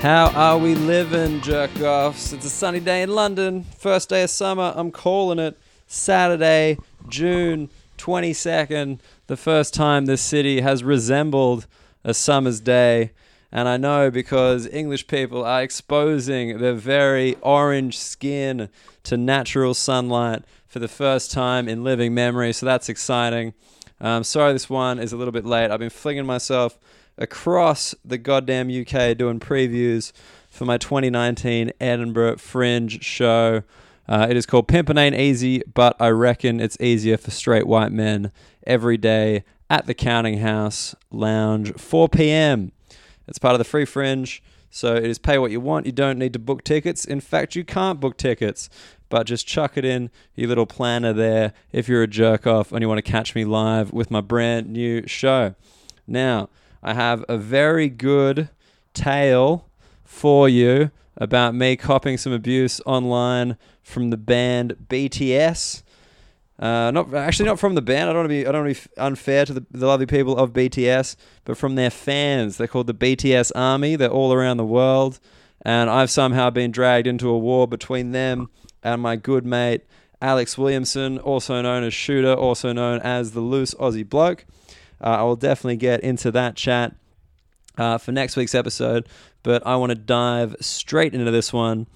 How are we living, jerk offs? It's a sunny day in London. First day of summer. I'm calling it Saturday, June 22nd. The first time this city has resembled a summer's day. And I know because English people are exposing their very orange skin to natural sunlight for the first time in living memory. So that's exciting. Um, sorry, this one is a little bit late. I've been flinging myself across the goddamn UK doing previews for my 2019 Edinburgh Fringe show. Uh, it is called Pimpin' Ain't Easy, but I reckon it's easier for straight white men every day at the Counting House Lounge, 4 p.m. It's part of the free fringe, so it is pay what you want. You don't need to book tickets. In fact, you can't book tickets, but just chuck it in your little planner there if you're a jerk off and you want to catch me live with my brand new show. Now, I have a very good tale for you about me copying some abuse online from the band BTS. Uh, not actually not from the band. I don't want to be I don't want to be unfair to the, the lovely people of BTS, but from their fans. They're called the BTS Army. They're all around the world, and I've somehow been dragged into a war between them and my good mate Alex Williamson, also known as Shooter, also known as the Loose Aussie Bloke. Uh, I will definitely get into that chat uh, for next week's episode, but I want to dive straight into this one.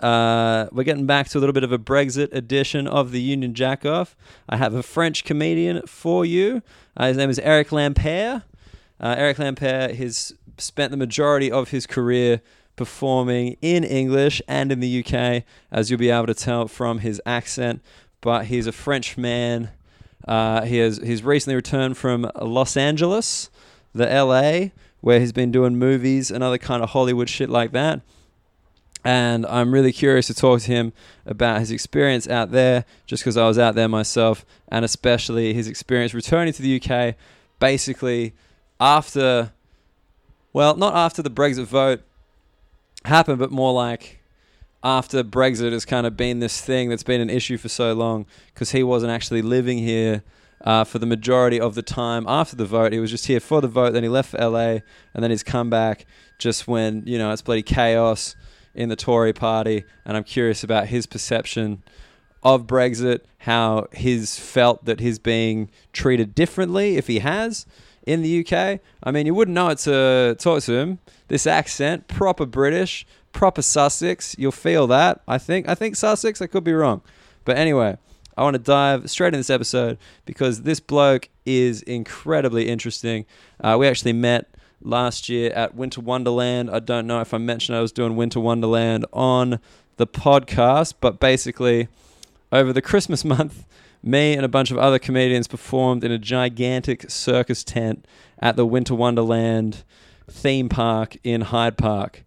Uh, we're getting back to a little bit of a Brexit edition of the Union Jack Off. I have a French comedian for you. Uh, his name is Eric Lampaert. Uh, Eric Lampaert has spent the majority of his career performing in English and in the UK, as you'll be able to tell from his accent. But he's a French man. Uh, he has he's recently returned from Los Angeles, the LA, where he's been doing movies and other kind of Hollywood shit like that. And I'm really curious to talk to him about his experience out there, just because I was out there myself, and especially his experience returning to the UK, basically after, well, not after the Brexit vote happened, but more like after Brexit has kind of been this thing that's been an issue for so long, because he wasn't actually living here uh, for the majority of the time after the vote. He was just here for the vote, then he left for LA, and then he's come back just when, you know, it's bloody chaos in the Tory party. And I'm curious about his perception of Brexit, how he's felt that he's being treated differently, if he has, in the UK. I mean, you wouldn't know it to talk to him. This accent, proper British, proper Sussex. You'll feel that. I think. I think Sussex. I could be wrong, but anyway. I want to dive straight in this episode because this bloke is incredibly interesting. Uh, we actually met last year at Winter Wonderland. I don't know if I mentioned I was doing Winter Wonderland on the podcast, but basically, over the Christmas month, me and a bunch of other comedians performed in a gigantic circus tent at the Winter Wonderland theme park in Hyde Park.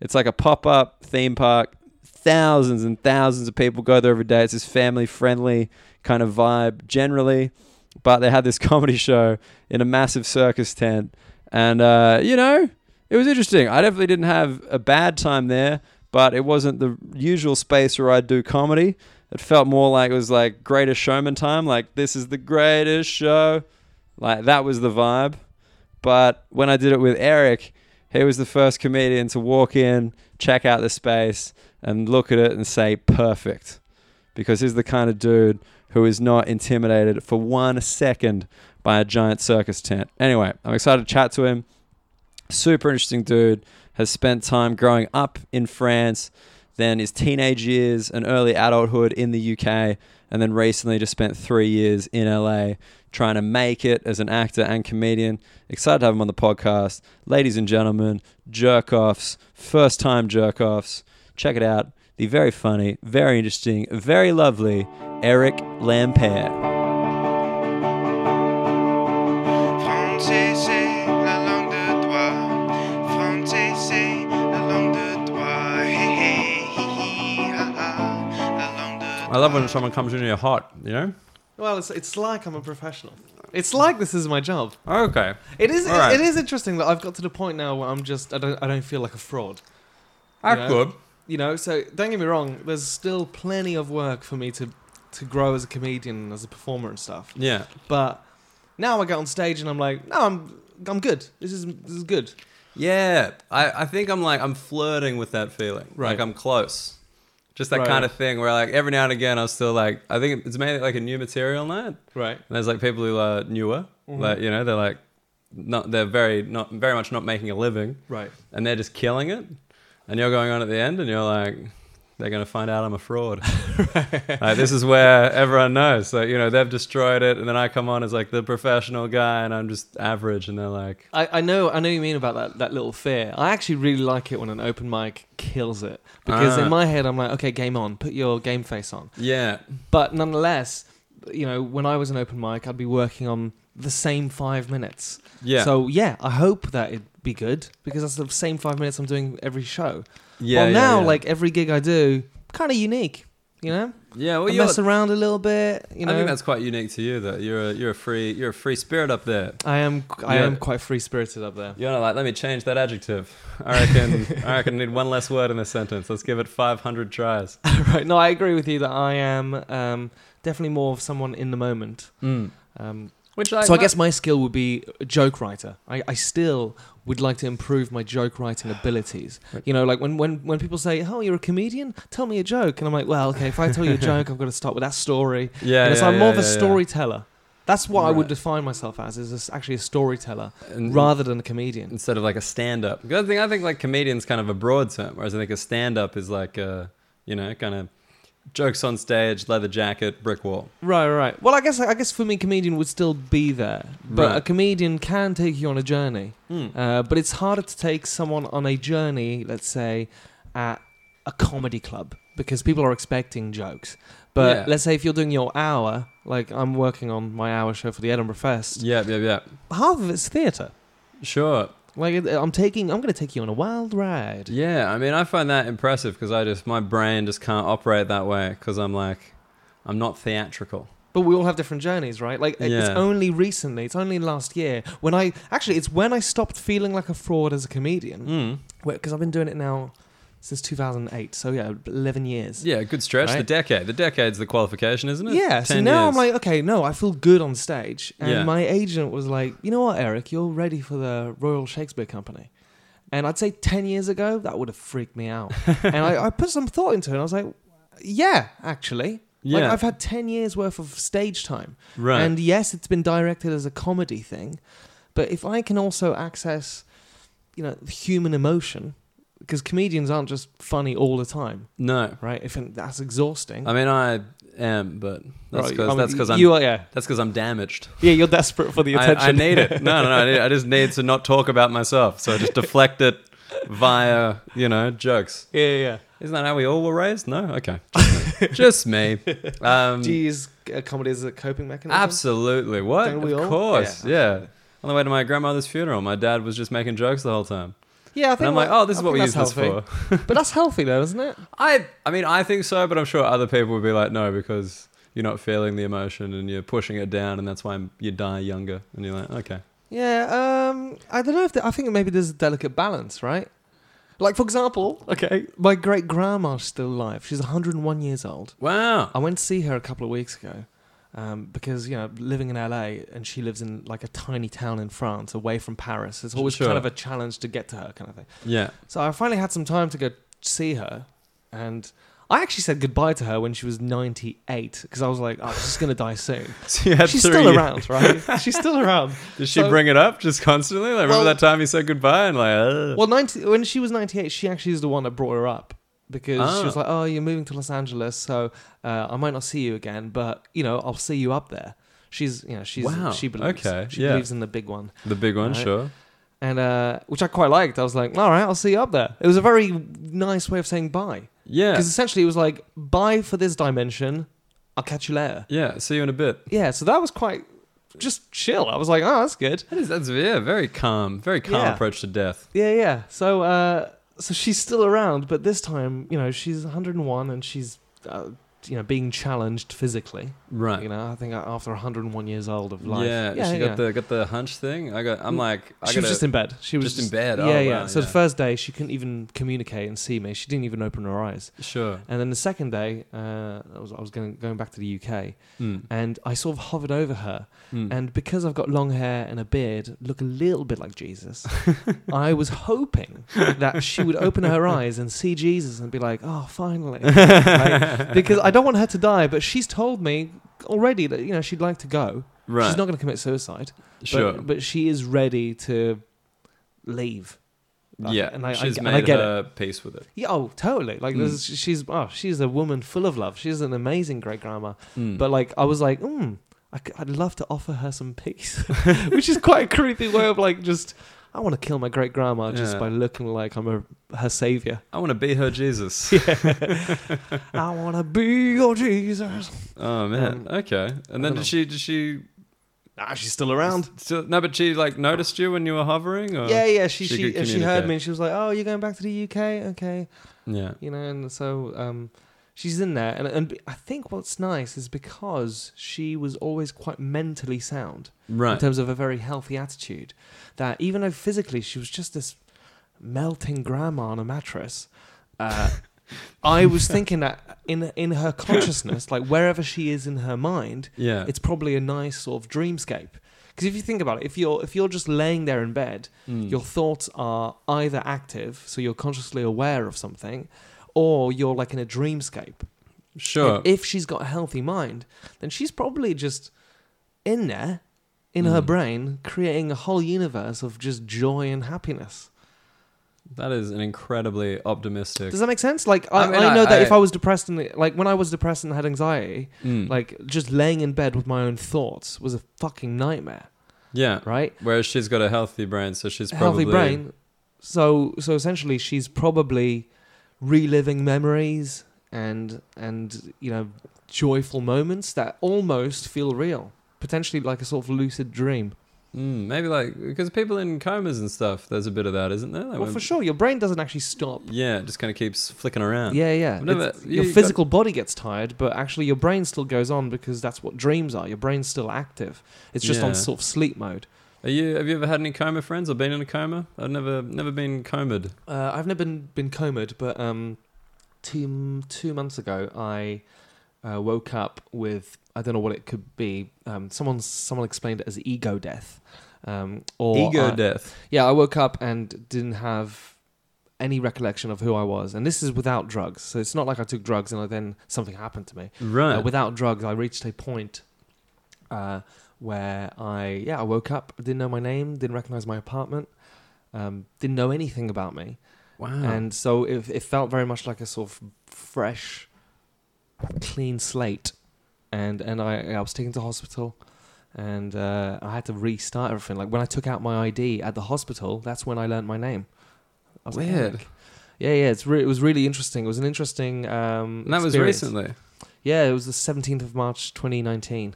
It's like a pop up theme park thousands and thousands of people go there every day. It's this family friendly kind of vibe generally. But they had this comedy show in a massive circus tent. And, uh, you know, it was interesting. I definitely didn't have a bad time there, but it wasn't the usual space where I'd do comedy. It felt more like it was like greatest showman time. Like, this is the greatest show. Like, that was the vibe. But when I did it with Eric, he was the first comedian to walk in, check out the space, and look at it and say perfect because he's the kind of dude who is not intimidated for one second by a giant circus tent. Anyway, I'm excited to chat to him. Super interesting dude. Has spent time growing up in France, then his teenage years and early adulthood in the UK, and then recently just spent three years in LA trying to make it as an actor and comedian. Excited to have him on the podcast. Ladies and gentlemen, jerk offs, first time jerk offs. Check it out. The very funny, very interesting, very lovely Eric Lampaert. Français, c'est la langue de toi. Français, c'est la langue de toi. Hey, hey, hi, hi, ha, ha. La langue de I love when someone comes in here hot, you know? Well, it's, it's like I'm a professional. It's like this is my job. Okay. It is. All right. It is interesting that I've got to the point now where I'm just. I don't. I don't feel like a fraud. That's know? good. You know. So don't get me wrong. There's still plenty of work for me to to grow as a comedian, as a performer and stuff. Yeah. But now I get on stage and I'm like, no, I'm I'm good. This is this is good. Yeah, I, I think I'm like I'm flirting with that feeling. Right. Like I'm close. Just that Right. kind of thing where like every now and again I'm still like I think it's mainly like a new material night. Right. And there's like people who are newer, Mm-hmm. like you know they're like not they're very not very much not making a living, Right. and they're just killing it. And you're going on at the end, and you're like, they're gonna find out I'm a fraud. like, this is where everyone knows. So, you know they've destroyed it, and then I come on as like the professional guy, and I'm just average, and they're like, I, I know I know you mean about that, that little fear. I actually really like it when an open mic kills it because Ah. in my head I'm like, okay, game on, put your game face on. yeah, But nonetheless, you know, when I was an open mic, I'd be working on the same five minutes. yeah, So yeah, I hope that it'd be good because that's the same five minutes I'm doing every show. Yeah. well, now yeah. like every gig I do, kind of unique. You know, yeah, well, I you're, mess around a little bit. You know, I think that's quite unique to you. That you're a, you're a free you're a free spirit up there. I am I Yeah. am quite free spirited up there. You're not like let me change that adjective. I reckon I reckon I need one less word in this sentence. Let's give it 500 tries. right. No, I agree with you that I am um, definitely more of someone in the moment. Um, Which I so I guess my skill would be a joke writer. I, I still would like to improve my joke writing abilities. You know, like when, when, when people say, "Oh, you're a comedian, tell me a joke," and I'm like, "Well, okay, if I tell you a joke, I've got to start with that story." yeah, and yeah, so I'm yeah, more of a storyteller. That's what I would define myself as, is a actually a storyteller And- rather than a comedian. instead of like a stand up. I thing I think like comedian's kind of a broad term, whereas I think a stand up is like a you know kind of jokes on stage, leather jacket, brick wall. Right, right. Well, I guess I guess for me, comedian would still be there, but Right. a comedian can take you on a journey. Uh, but it's harder to take someone on a journey, let's say, at a comedy club because people are expecting jokes. But Yeah. let's say if you're doing your hour, like I'm working on my hour show for the Edinburgh Fest, Yeah, yeah, yeah. half of it's theatre. Sure. Like I'm taking, I'm going to take you on a wild ride. Yeah, I mean, I find that impressive because I just my brain just can't operate that way because I'm like, I'm not theatrical. But we all have different journeys, right? Like it's only recently, it's only last year when I actually it's when I stopped feeling like a fraud as a comedian. Mm. because I've been doing it now since 2008. So yeah, 11 years. Yeah, good stretch. The decade. The decade's the qualification, isn't it? Yeah, so now years. I'm like, okay, no, I feel good on stage. And Yeah. my agent was like, you know what, Eric, you're ready for the Royal Shakespeare Company. And I'd say 10 years ago, that would have freaked me out. and I, I put some thought into it. And I was like, yeah, actually. Like, Yeah. I've had 10 years worth of stage time. right. And yes, it's been directed as a comedy thing. But if I can also access, you know, human emotion, because comedians aren't just funny all the time, no, right? If that's exhausting. I mean I am, but that's Right, because I mean, that's because I'm you are, yeah, that's because I'm damaged. yeah. You're desperate for the I, attention. I need it. No, no, no. I, need, I just need to not talk about myself. So I just deflect it via, you know, jokes. yeah, yeah, yeah. Isn't that how we all were raised? No? Okay. Just me. Just me. Um, Do you use uh, comedy as a coping mechanism? absolutely. What? Don't we of all? course. Yeah. Yeah. On the way to my grandmother's funeral, my dad was just making jokes the whole time. Yeah, I think. And I'm like, oh, this I is what we use that's this healthy. for. but that's healthy though, isn't it? I, I mean, I think so, but I'm sure other people would be like, no, because you're not feeling the emotion and you're pushing it down, and that's why you die younger. And you're like, okay. Yeah. Um. I don't know if the, I think maybe there's a delicate balance, right? Like for example, okay, my great grandma's still alive. She's 101 years old. Wow. I went to see her a couple of weeks ago um, because you know living in LA and she lives in like a tiny town in France, away from Paris. It's always Sure. kind of a challenge to get to her, kind of thing. Yeah. So I finally had some time to go see her, and I actually said goodbye to her when she was 98 because I was like, oh, she's gonna die soon. So you had She's three still around, right? she's still around. Did she So- bring it up just constantly? Like, remember that time you said goodbye and like, Ugh. Well, 90, when she was 98, she actually is the one that brought her up because she Ah. was like, "Oh, you're moving to Los Angeles, so uh, I might not see you again, but you know, I'll see you up there." She's, you know, she's Wow, she believes okay, she yeah. believes in the big one, the big one, Right. sure. and uh, which I quite liked. I was like, "All right, I'll see you up there." It was a very nice way of saying bye Yeah. because essentially it was like, "Bye for this dimension. I'll catch you later." Yeah. See you in a bit. Yeah, so that was quite just chill. I was like, "Oh, that's good." That is, that's yeah, very calm, very calm Yeah. approach to death. Yeah, yeah. So, uh, so she's still around, but this time, you know, she's 101 and she's uh, you know, being challenged physically. Right. You know, I think after 101 years old of life. Yeah, yeah, she yeah. got the got the hunch thing. I got. I'm Mm. like, I she got was just in bed. She was just in bed. Yeah, Oh, yeah. wow, So yeah. the first day, she couldn't even communicate and see me. She didn't even open her eyes. sure. And then the second day, uh, I was I was going going back to the UK, Mm. and I sort of hovered over her. Mm. And because I've got long hair and a beard, look a little bit like Jesus. I was hoping that she would open her eyes and see Jesus and be like, "Oh, finally!" Like, because I don't want her to die, but she's told me already that you know she'd like to go. right. She's not going to commit suicide, sure. but, but she is ready to leave. Like, yeah, and I, she's I, made I get it. her peace with it. Yeah, oh, totally. Like, Mm. she's oh, she's a woman full of love. She's an amazing great grandma. Mm. But like, I was like, mm, I I'd love to offer her some peace, which is quite a creepy way of like just. I want to kill my great grandma just Yeah. by looking like I'm a, her savior. I want to be her Jesus. I want to be your Jesus. Oh man. Um, okay. And then know. did she? Did she? Ah, she's still around. Still, no, but she like noticed you when you were hovering. Or? yeah, yeah. She she she she, heard me and she was like, "Oh, you're going back to the UK? Okay." Yeah. you know and so um she's in there and, and i think what's nice is because she was always quite mentally sound in terms of a very healthy attitude that even though physically she was just this melting grandma on a mattress uh, i was thinking that in in her consciousness like wherever she is in her mind Yeah. it's probably a nice sort of dreamscape because if you think about it if you're if you're just laying there in bed Mm. your thoughts are either active, so you're consciously aware of something, or you're like in a dreamscape. sure. And if she's got a healthy mind, then she's probably just in there, in her Mm. brain, creating a whole universe of just joy and happiness. that is an incredibly optimistic. Does that make sense? Like, I, I I, know I- that if I was depressed and like when I was depressed and had anxiety, Mm. like just laying in bed with my own thoughts was a fucking nightmare, yeah. right? Whereas she's got a healthy brain, so she's probably healthy brain. So so essentially, she's probably reliving memories and and you know joyful moments that almost feel real, potentially like a sort of lucid dream. Mm, maybe like because people in comas and stuff, there's a bit of that, isn't there? Well, for sure, your brain doesn't actually stop. Yeah, it just kind of keeps flicking around. Yeah, yeah. Never- you your got- physical body gets tired, but actually your brain still goes on because that's what dreams are. Your brain's still active. It's just Yeah. on sort of sleep mode. Are you? Have you ever had any coma friends or been in a coma? I've never, never been comed. Uh, I've never been been comed, but um, two two months ago I uh, woke up with I don't know what it could be. Um, someone someone explained it as ego death, um, or Ego I- death. Yeah, I woke up and didn't have any recollection of who I was, and this is without drugs. So it's not like I took drugs and then something happened to me. Right. Uh, without drugs, I reached a point uh, where I yeah I woke up, didn't know my name, didn't recognize my apartment, um, didn't know anything about me, wow. and so it, it felt very much like a sort of fresh, clean slate, and and I I was taken to hospital. And uh, I had to restart everything. Like when I took out my ID at the hospital, that's when I learned my name. Like, Weird. "Heck." yeah, yeah. It's re- it was really interesting. It was an interesting. Um, and that was recently. Yeah, it was the seventeenth of March, twenty nineteen.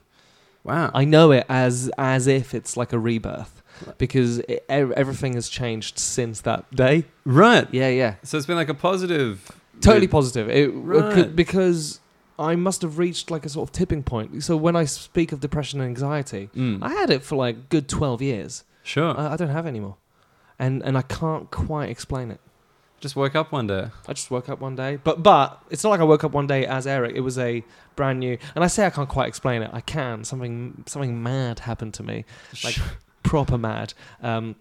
Wow. I know it as as if it's like a rebirth because it, everything has changed since that day. right. Yeah, yeah, So it's been like a positive. totally positive. It, it Right. could, because I must have reached like a sort of tipping point. So when I speak of depression and anxiety, Mm. I had it for like good twelve years. sure. I, I don't have it anymore, and and I can't quite explain it. Just woke up one day. I just woke up one day, but but it's not like I woke up one day as Eric. It was a brand new, and I say I can't quite explain it. I can. Something something mad happened to me, like proper mad. Um,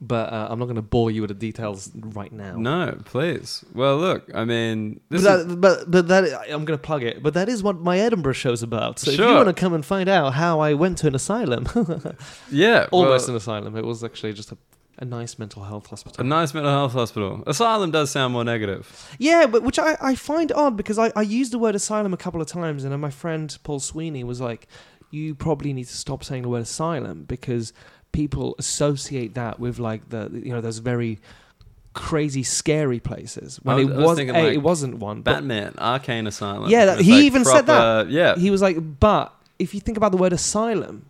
but uh, I'm not going to bore you with the details right now. No, please. Well, look. I mean, But that, is, but but that I'm going to plug it. But that is what my Edinburgh show's about. So if you want to come and find out how I went to an asylum, yeah, almost well, an asylum. It was actually just a, a nice mental health hospital. a nice mental health hospital. Asylum does sound more negative. Yeah, but which I, I find odd because I, I used the word asylum a couple of times, and then my friend Paul Sweeney was like, "You probably need to stop saying the word asylum because people associate that with like the you know those very crazy scary places when was- it was A, like, it wasn't one. Batman, Arkham Asylum. Yeah, that- he like even said that Yeah. he was like, but if you think about the word asylum,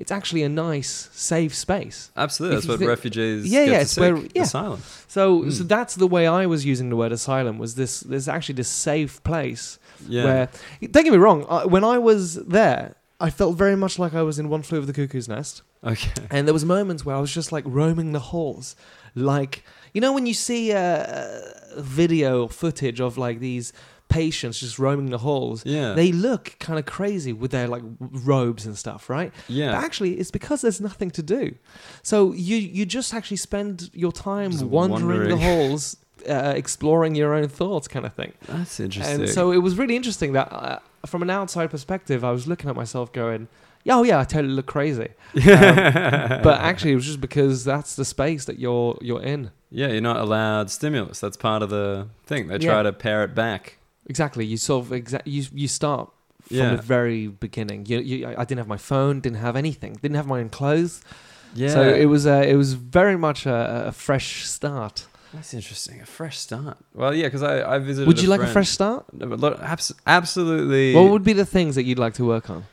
it's actually a nice, safe space. Absolutely, If that's what think- refugees Yeah, get yeah, to it's where- yeah. asylum. So, Mm. so that's the way I was using the word asylum. Was this? There's actually this safe place Yeah, where. Don't get me wrong. Uh, when I was there, I felt very much like I was in One Flew of the Cuckoo's Nest, okay, and there was moments where I was just like roaming the halls, like you know when you see a video footage of like these patients just roaming the halls. yeah, They look kind of crazy with their like robes and stuff, right? yeah. But actually, it's because there's nothing to do. So you you just actually spend your time wandering, wandering. the halls, uh, exploring your own thoughts, kind of thing. That's interesting. And so it was really interesting that, uh, from an outside perspective, I was looking at myself going, "Yeah, "Oh yeah, I totally look crazy." Um, but actually, it was just because that's the space that you're you're in. yeah, you're not allowed stimulus. That's part of the thing. They Yeah. try to pare it back. Exactly. You sort of exa- you you start from Yeah. the very beginning. You, you, I didn't have my phone, didn't have anything, didn't have my own clothes. Yeah, So it was uh, it was very much a, a fresh start. That's interesting. A fresh start. Well, yeah, because I, I visited. Would you like a fresh start? No, but look, abs- absolutely. What would be the things that you'd like to work on?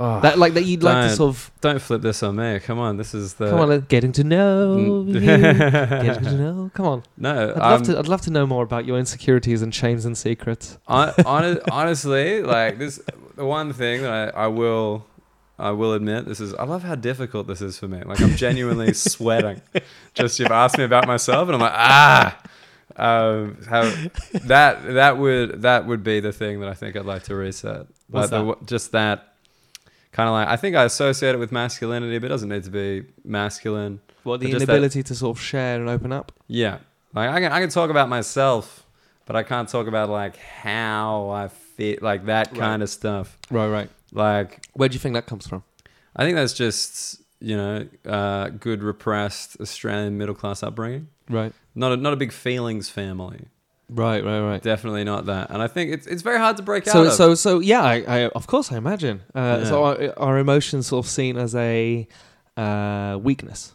Oh, That like that you'd like to sort of don't flip this on me. Come on, this is the. come on, uh, getting to know Mm. you, getting to know. Come on, no, I'd love um, to. I'd love to know more about your insecurities and shames and secrets. hon- honestly, like this, the one thing that I, I will, I will admit, this is. I love how difficult this is for me. Like I'm genuinely sweating. Just you've asked me about myself, and I'm like, ah, um, how that that would that would be the thing that I think I'd like to reset. What's like the, just that kind of like I think I associate it with masculinity, but it doesn't need to be masculine. What the just that- inability to sort of share and open up. Yeah, like I can I can talk about myself, but I can't talk about like how I feel, like that Right. kind of stuff. Right, right. Like Where do you think that comes from? I think that's just you know uh, good repressed Australian middle class upbringing. Right, Not a, not a big feelings family. Right, right, right. Definitely not that. And I think it's it's very hard to break out So, of. so, so, yeah. I, I, of course, I imagine. Uh, Yeah. So, are, are emotions sort of seen as a uh, weakness?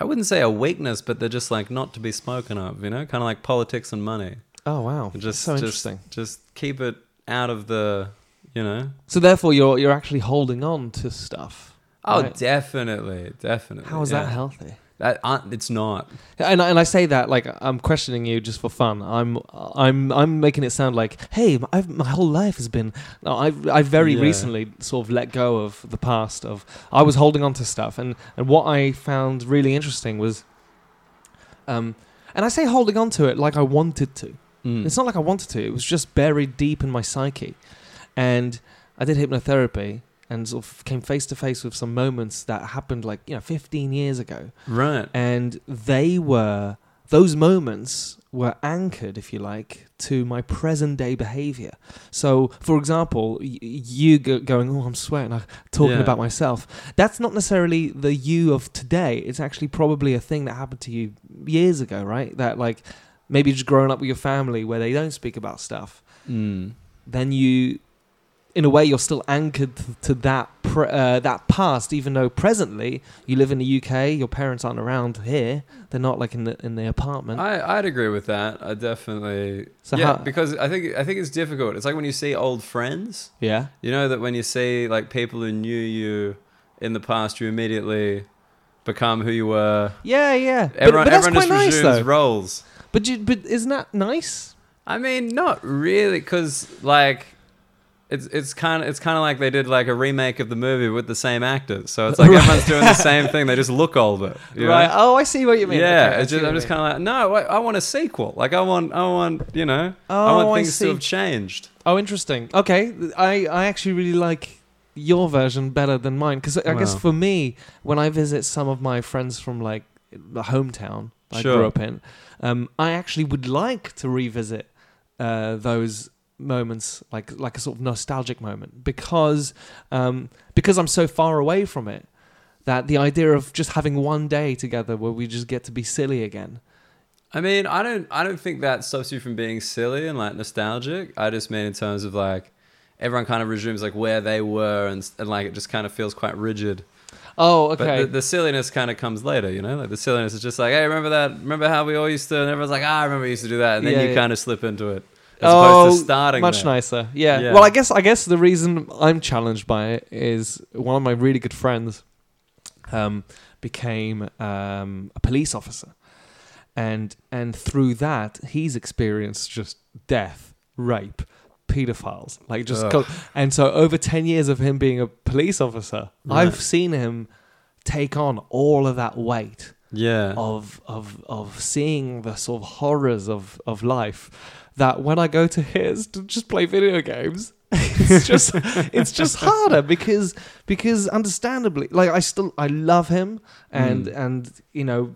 I wouldn't say a weakness, but they're just like not to be spoken of. You know, kind of like politics and money. Oh, wow. Just so just, interesting. Just keep it out of the. You know. So, therefore, you're you're actually holding on to stuff. Oh, Right. definitely, definitely. How is yeah. that healthy? That uh, it's not. And I- and I say that like I'm questioning you just for fun. I'm I'm I'm making it sound like hey, I've, my whole life has been. No, I've I very Yeah. recently sort of let go of the past. Of I was holding on to stuff, and and what I found really interesting was, um, and I say holding on to it like I wanted to. Mm. It's not like I wanted to. It was just buried deep in my psyche, and I did hypnotherapy and sort of came face to face with some moments that happened like you know 15 years ago right. and they were those moments were anchored if you like to my present day behavior so for example y- you go- going oh i'm sweating i'm talking Yeah. about myself that's not necessarily the you of today it's actually probably a thing that happened to you years ago right that like maybe just growing up with your family where they don't speak about stuff Mm. then you in a way you're still anchored to, that pre- uh, that past even though presently you live in the UK your parents aren't around here they're not like in the in the apartment I I'd agree with that. I definitely. So yeah, how- because I think I think it's difficult. It's like when you see old friends. yeah You know that when you see like people who knew you in the past, you immediately become who you were. yeah yeah but, Everyone, but that's everyone quite just nice resumes though roles. but you, but isn't that nice I mean, not really, because like. It's, it's kind of it's kind of like they did like a remake of the movie with the same actors, so it's like Right. everyone's doing the same thing. They just look older, you know? right oh I see what you mean Yeah, Okay, it's just, I'm just kind of like, no, I, I want a sequel. Like, I want, I want, you know, I Oh, want things see. to have changed. oh interesting okay I I actually really like your version better than mine because I guess for me when I visit some of my friends from like the hometown I Sure. grew up in um, I actually would like to revisit uh, those moments like like a sort of nostalgic moment because um, because I'm so far away from it that the idea of just having one day together where we just get to be silly again I mean, I don't, I don't think that stops you from being silly and like nostalgic. I just mean in terms of like everyone kind of resumes like where they were, and, and like it just kind of feels quite rigid. oh But okay the, the silliness kind of comes later, you know. Like the silliness is just like, hey, remember that? Remember how we all used to? And everyone's like, ah, I remember we used to do that, and then Yeah, you yeah. kind of slip into it. As oh, opposed to starting much there. nicer. Yeah. Yeah. Well, I guess I guess the reason I'm challenged by it is one of my really good friends um, became um, a police officer, and and through that he's experienced just death, rape, pedophiles, like just. Co- and so over ten years of him being a police officer, Right. I've seen him take on all of that weight Yeah. of of of seeing the sort of horrors of of life that when I go to his to just play video games it's just it's just harder because because understandably like I still I love him and Mm. and you know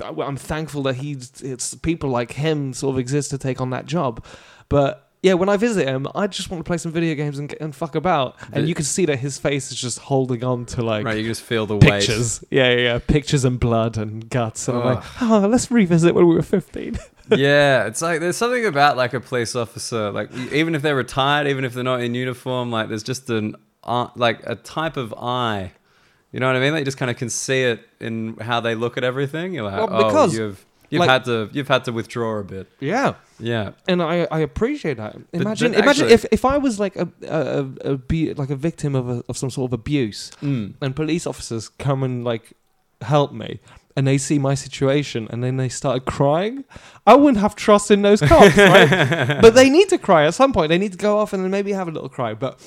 I'm thankful that he's it's people like him sort of exist to take on that job but yeah, when I visit him, I just want to play some video games and, and fuck about. And you can see that his face is just holding on to like right, you just feel the weight. pictures. Yeah, yeah, yeah, pictures and blood and guts. And I'm like, oh, let's revisit when we were 15. yeah, it's like there's something about like a police officer, like even if they're retired, even if they're not in uniform, like there's just an uh, like a type of eye. You know what I mean? Like you just kind of can see it in how they look at everything. You're like, Well, oh, because, you've you've like- had to you've had to withdraw a bit. Yeah, Yeah, and I, I appreciate that. Imagine, but imagine actually- if, if I was like a, a, a, a be, like a victim of a, of some sort of abuse, mm. and police officers come and like help me, and they see my situation, and then they started crying. I wouldn't have trust in those cops, right? but they need to cry at some point. They need to go off and then maybe have a little cry. But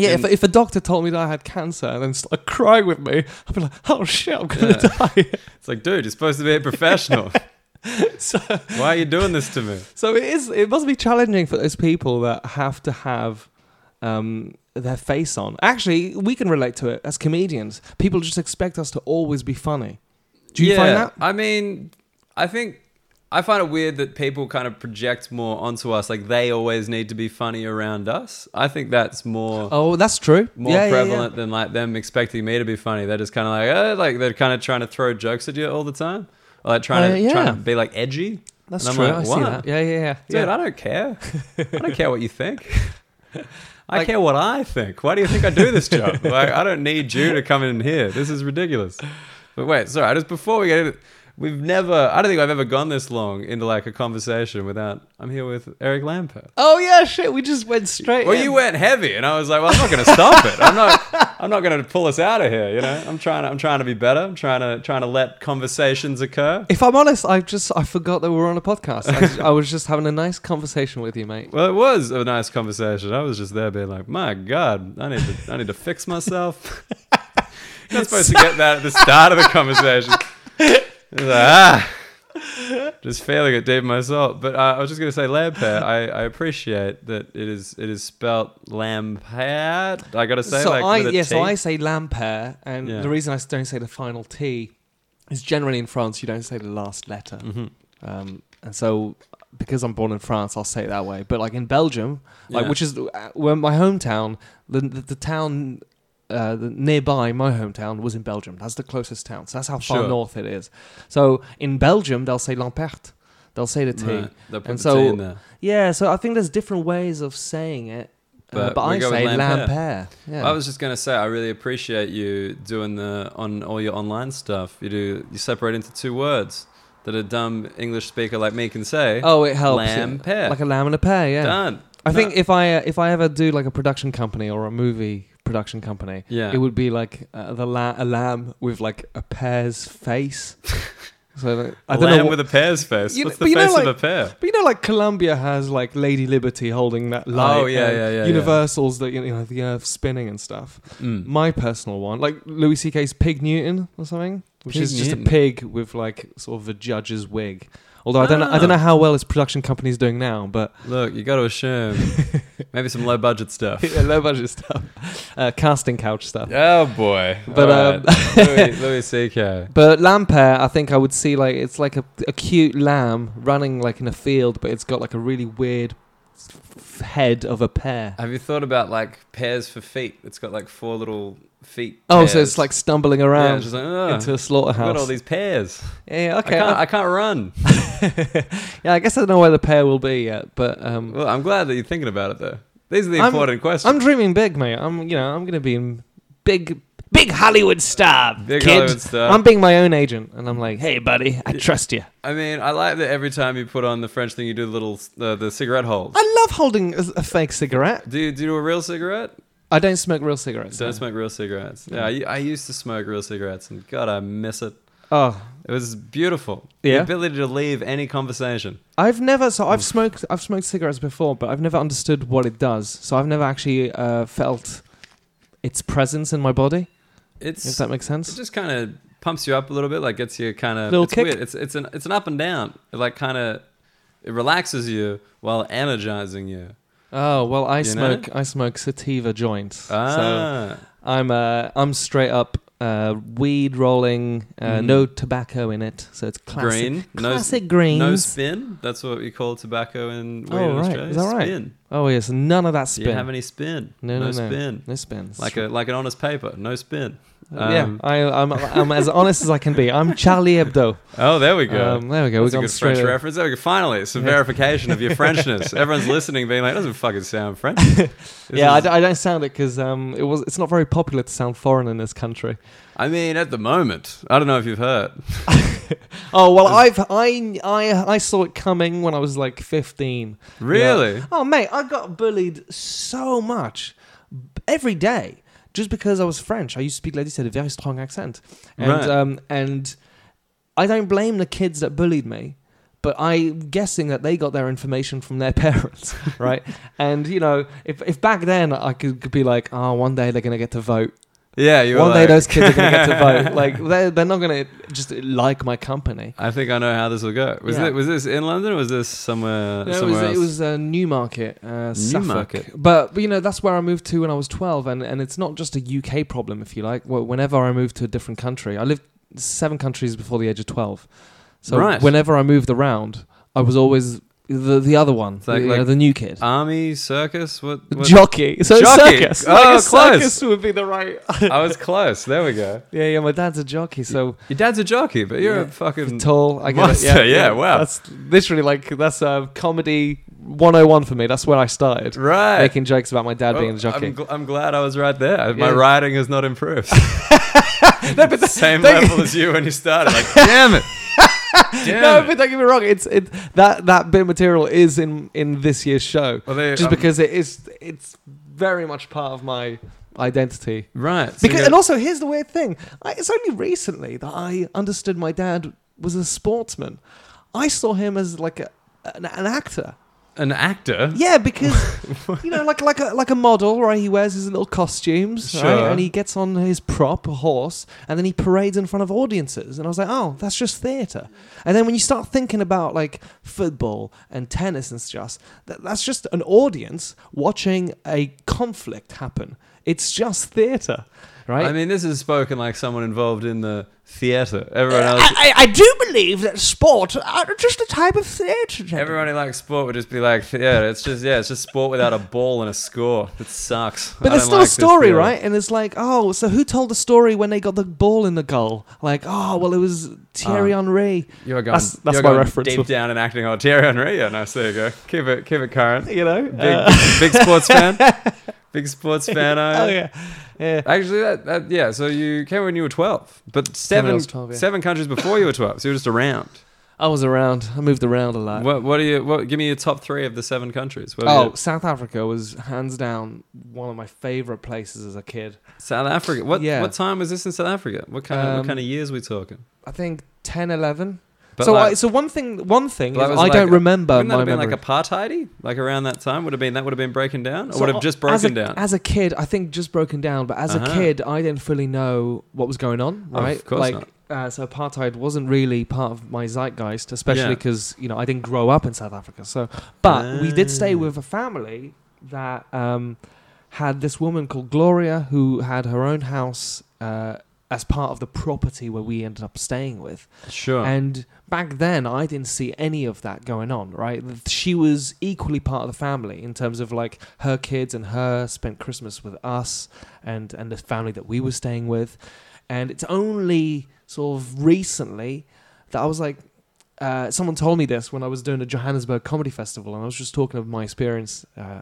yeah, if, if a doctor told me that I had cancer and then started crying with me, I'd be like, oh shit, I'm gonna Yeah. die. it's like, dude, you're supposed to be a professional. so, Why are you doing this to me? so it is. It must be challenging for those people that have to have um, their face on. Actually, we can relate to it as comedians. People just expect us to always be funny. Do you find that? I mean, I think I find it weird that people kind of project more onto us, like they always need to be funny around us. I think that's more Oh, that's true. more Yeah, yeah, yeah. prevalent than like them expecting me to be funny. They're just kind of like, eh, like they're kind of trying to throw jokes at you all the time, or like trying Uh, to yeah. trying to be like edgy. That's And I'm true. like, I see that. Yeah, yeah, yeah. Dude, yeah. I don't care. I don't care what you think. I Like- care what I think. Why do you think I do this job? Like, I don't need you to come in here. This is ridiculous. But wait, sorry. Just before we get into, we've never. I don't think I've ever gone this long into like a conversation without. I'm here with Eric Lampaert. Oh yeah, shit. We just went straight. Well, in. you went heavy, and I was like, well, I'm not going to stop it. I'm not. I'm not going to pull us out of here. You know, I'm trying. To, I'm trying to be better. I'm trying to trying to let conversations occur. If I'm honest, I just I forgot that we were on a podcast. I, I was just having a nice conversation with you, mate. Well, it was a nice conversation. I was just there being like, my God, I need to, I need to fix myself. You're not supposed to get that at the start of the conversation. Like, ah, just failing at deep myself. But uh, I was just going to say, Lampaert. I, I appreciate that it is it is spelt Lampaert. I got to say, so like, I yeah, so. I say Lampere, and Yeah. the reason I don't say the final T is generally in France you don't say the last letter, Mhm. um, and so because I'm born in France, I'll say it that way. But like in Belgium, like Yeah. which is uh, where my hometown, the the, the town. Uh, nearby my hometown was in Belgium. That's the closest town. So that's how far Sure. north it is. So in Belgium, they'll say Lampaert. They'll say the T. Right. They'll put And the so- T in there. Yeah, so I think there's different ways of saying it. uh, But But, we I go with say Lampere. Lampere. Yeah. I was just gonna say, I really appreciate you doing the on all your online stuff. You do you separate into two words that a dumb English speaker like me can say. Oh, it helps. Yeah. Like a lamb and a pear, yeah. Done. I think if I uh, if I ever do like a production company or a movie production company, Yeah. it would be like uh, the la- a lamb with like a pear's face. so like, I a don't lamb know. What, with a pear's face. You- What's the you know, face of a pear? but you know, like Columbia has like Lady Liberty holding that light. Oh, yeah, yeah, yeah, yeah. Universal's the you know the Earth spinning and stuff. Mm. My personal one, like Louis C.K.'s Pig Newton or something, which Pig is just a pig with like sort of a judge's wig. Although I don't know, I Ah. don't know how well his production company's doing now, but Look, you got to assume maybe some low budget stuff. yeah, low budget stuff, uh, casting couch stuff. Oh boy! But, um, Louis, Louis C.K. But Lampere, I think I would see like it's like a, a cute lamb running like in a field, but it's got like a really weird f- head of a pear. Have you thought about like pears for feet? It's got like four little feet. Oh, so it's like stumbling around just like, "Ugh, into a I've slaughterhouse. got all these pears. yeah, yeah, I okay. can't. I- I can't run. yeah, I guess I don't know where the pear will be yet, but um, Well, I'm glad that you're thinking about it though. These are the I'm- important questions. I'm dreaming big, mate. I'm, you know, I'm gonna be in big, big Hollywood star, Big kid. Hollywood star. I'm being my own agent, and I'm like, hey, buddy, I trust you. I mean, I like that every time you put on the French thing, you do the little uh, the cigarette hold. I love holding a, a fake cigarette. Do you, do you do a real cigarette? I don't smoke real cigarettes. Don't no. smoke real cigarettes. Yeah, I, I used to smoke real cigarettes, and God, I miss it. Oh, It was beautiful. Yeah? The ability to leave any conversation. I've never. So I've smoked. I've smoked cigarettes before, but I've never understood what it does. So I've never actually uh, felt its presence in my body. It's If that makes sense. it just kind of pumps you up a little bit, like gets you kind of Little it's kick? weird. It's it's an it's an up and down. It like kind of it relaxes you while energizing you. Oh well, I You know? smoke. I smoke sativa joints. So Ah, I'm uh, I'm straight up uh, weed rolling, uh, Mhm. no tobacco in it, so it's classic. green, no Classic greens. no spin. That's what we call tobacco in weed Oh, in right. Australia. Is that right? Spin. Oh yes, none of that spin. you have any spin? no, no, no, no. spin. No spins. Like a like an honest paper, no spin. yeah, Um, I, I'm, I'm as honest as I can be. I'm Charlie Hebdo. Oh, there we go. Um, there we go. That's We've a good. French reference. There we go. Finally, some verification of your Frenchness. Everyone's listening, being like, "Doesn't fucking sound French." Yeah, I, d- I don't sound it because um, it was. It's not very popular to sound foreign in this country. I mean, at the moment, I don't know if you've heard. Oh well, I've I I I saw it coming when I was like 15. Really? Oh mate, I got bullied so much every day just because I was French. I used to speak like this had a very strong accent, and Right. um and I don't blame the kids that bullied me. But I'm guessing that they got their information from their parents, right? and you know, if if back then I could, could be like, oh, one day they're gonna get to vote. Yeah, you One day those kids are gonna get to vote. Like they're they're not gonna just like my company. I think I know how this will go. Was Yeah. it was this in London or was this somewhere No, it was somewhere else? it was uh, Newmarket, uh, Suffolk. Newmarket. But but, you know that's where I moved to when I was twelve, and and it's not just a UK problem, if you like. Well, whenever I moved to a different country, I lived seven countries before the age of twelve. So Right. whenever I moved around, I was always the the other one, like- the, like- uh, the new kid. Army circus. What? what? Jockey, so Jockey. circus. Oh, like a close. circus would be the right. I was close. There we go. yeah, yeah. My dad's a jockey, so Your dad's a jockey, but you're Yeah. a fucking. tall. I get Monster, it. Yeah, yeah, wow. That's literally like that's a comedy 101 for me. That's where I started. Right. making jokes about my dad being a jockey. I'm, gl- I'm glad I was right there. My Yeah. writing has not improved. no, but the Same level as you when you started. Like, damn it. No, but don't get me wrong. It's it that that bit of material is in in this year's show, Well, they- just um, because it is it's very much part of my identity. Right. so Because and also here's the weird thing: I, it's only recently that I understood my dad was a sportsman. I saw him as like a, an, an actor. An actor. Yeah, because you know, like like a like a model, right? He wears his little costumes, Sure. right? And he gets on his prop, a horse, and then he parades in front of audiences. And I was like, oh, that's just theatre. And then when you start thinking about like football and tennis and stuff, that, that's just an audience watching a conflict happen. It's just theatre, right? I mean, this is spoken like someone involved in the theatre. Everyone else, I, I do believe that sport are just a type of theatre. everyone who likes sport would just be like, yeah, it's just yeah, it's just sport without a ball and a score. It sucks. But I there's still like a story, right? And it's like, oh, so who told the story when they got the ball in the goal? Like, oh, well, it was Thierry Oh. Henry. You're going, That's- that's you're my going reference. deep down and acting. Oh, Thierry Henry. Yeah, nice. There you go. Keep it, keep it current. You know? Big, Uh, big sports fan. Big sports fan. Oh yeah, yeah. Actually, that, that yeah. So you came when you were twelve, but seven 12, yeah. seven countries before you were twelve. So you were just around. I was around. I moved around a lot. What what are you? What? Give me your top three of the seven countries. What Oh, South Africa was hands down one of my favorite places as a kid. South Africa. What Yeah. what time was this in South Africa? What kind of Um, what kind of years we talking? I think 10, 11. But so, like- I, so one thing, one thing is I like- don't remember Wouldn't that my have been memory. like apartheidy? Like around that time would have been that would have been breaking down, or So, would have just as broken a, down. As a kid, I think just broken down, but as Uh-huh. a kid, I didn't fully know what was going on, Oh, of right? course like, not. Uh, so apartheid wasn't really part of my zeitgeist, especially Yeah. because you know I didn't grow up in South Africa. So, but we did stay Ah. with a family that um, had this woman called Gloria who had her own house. Uh, as part of the property where we ended up staying with. sure. And back then, I didn't see any of that going on, right? She was equally part of the family in terms of like her kids and her spent Christmas with us and, and the family that we were staying with. And it's only sort of recently that I was like, uh, someone told me this when I was doing a Johannesburg Comedy Festival, and I was just talking of my experience uh,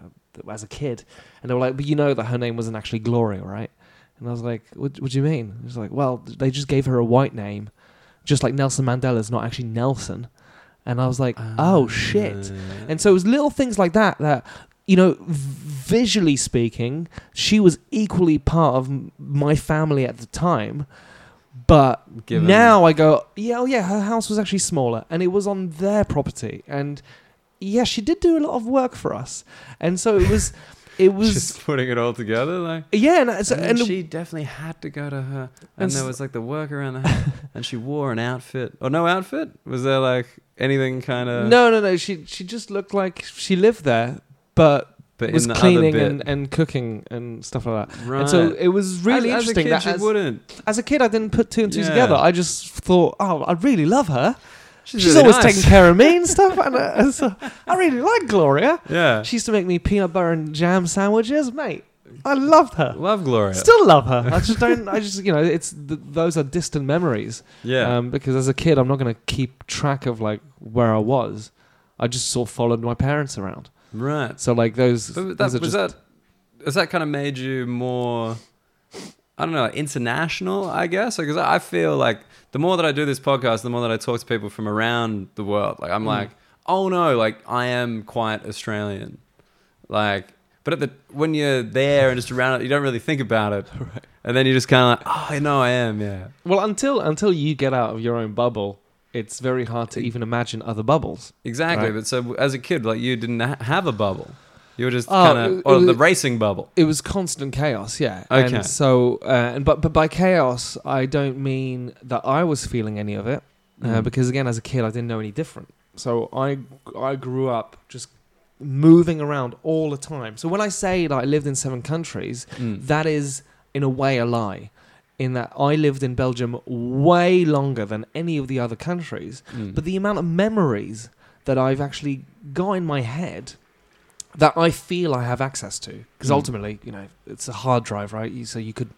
as a kid. And they were like, but you know that her name wasn't actually Gloria, right? And I was like, what, what do you mean? He was like, well, they just gave her a white name, just like Nelson Mandela's not actually Nelson. And I was like, oh shit. Ah. And so it was little things like that that, you know, visually speaking, she was equally part of m- my family at the time. But Given- now I go, yeah, oh yeah, her house was actually smaller and it was on their property. And yeah, she did do a lot of work for us. And so it was, it was, just putting it all together, like. yeah. And, so, and, and then she definitely had to go to her, and, And there was like the work around the house, and she wore an outfit or no outfit. Was there like anything kind of no, no, no. She, she just looked like she lived there, but But was in the cleaning other bit, and, and cooking and stuff like that. right? And so it was really as, interesting As a kid, that you as, wouldn't. as a kid, I didn't put two and two Yeah. together. I just thought, oh, I really love her. She's, She's, really always nice. taking care of me and stuff. And, uh, and so I really like Gloria. Yeah, She used to make me peanut butter and jam sandwiches, mate. I loved her. love Gloria. Still love her. I just don't. I just you know, it's th- those are distant memories. yeah, Um, because as a kid, I'm not going to keep track of like where I was. I just sort of followed my parents around. right. So like those. But those that, are was that has that kind of made you more I don't know, international, I guess? Because I feel like the more that I do this podcast, the more that I talk to people from around the world. Like I'm Mm. like, oh no, like I am quite Australian. Like but at the when you're there and just around it, you don't really think about it. Right. And then you're just kinda like, Oh I know I am, yeah. Well, until until you get out of your own bubble, it's very hard to even imagine other bubbles. Exactly. Right. But so as a kid, like you didn't ha- have a bubble. You were just Oh, kind of, or the racing bubble. It was constant chaos, yeah. Okay. And so, uh, and but but by chaos, I don't mean that I was feeling any of it, uh, Mm. because again, as a kid, I didn't know any different. So I I grew up just moving around all the time. So when I say that I lived in seven countries, Mm. that is in a way a lie. In that I lived in Belgium way longer than any of the other countries, Mm. but the amount of memories that I've actually got in my head that I feel I have access to, because Mm. ultimately, you know, it's a hard drive, right? You, so you could,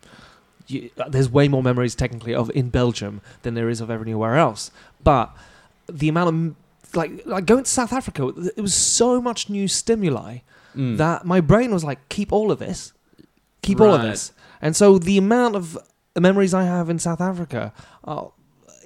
you, uh, there's way more memories technically of in Belgium than there is of everywhere else. But the amount of like like going to South Africa, it was so much new stimuli Mm. that my brain was like, keep all of this, keep all of this, and so the amount of memories I have in South Africa are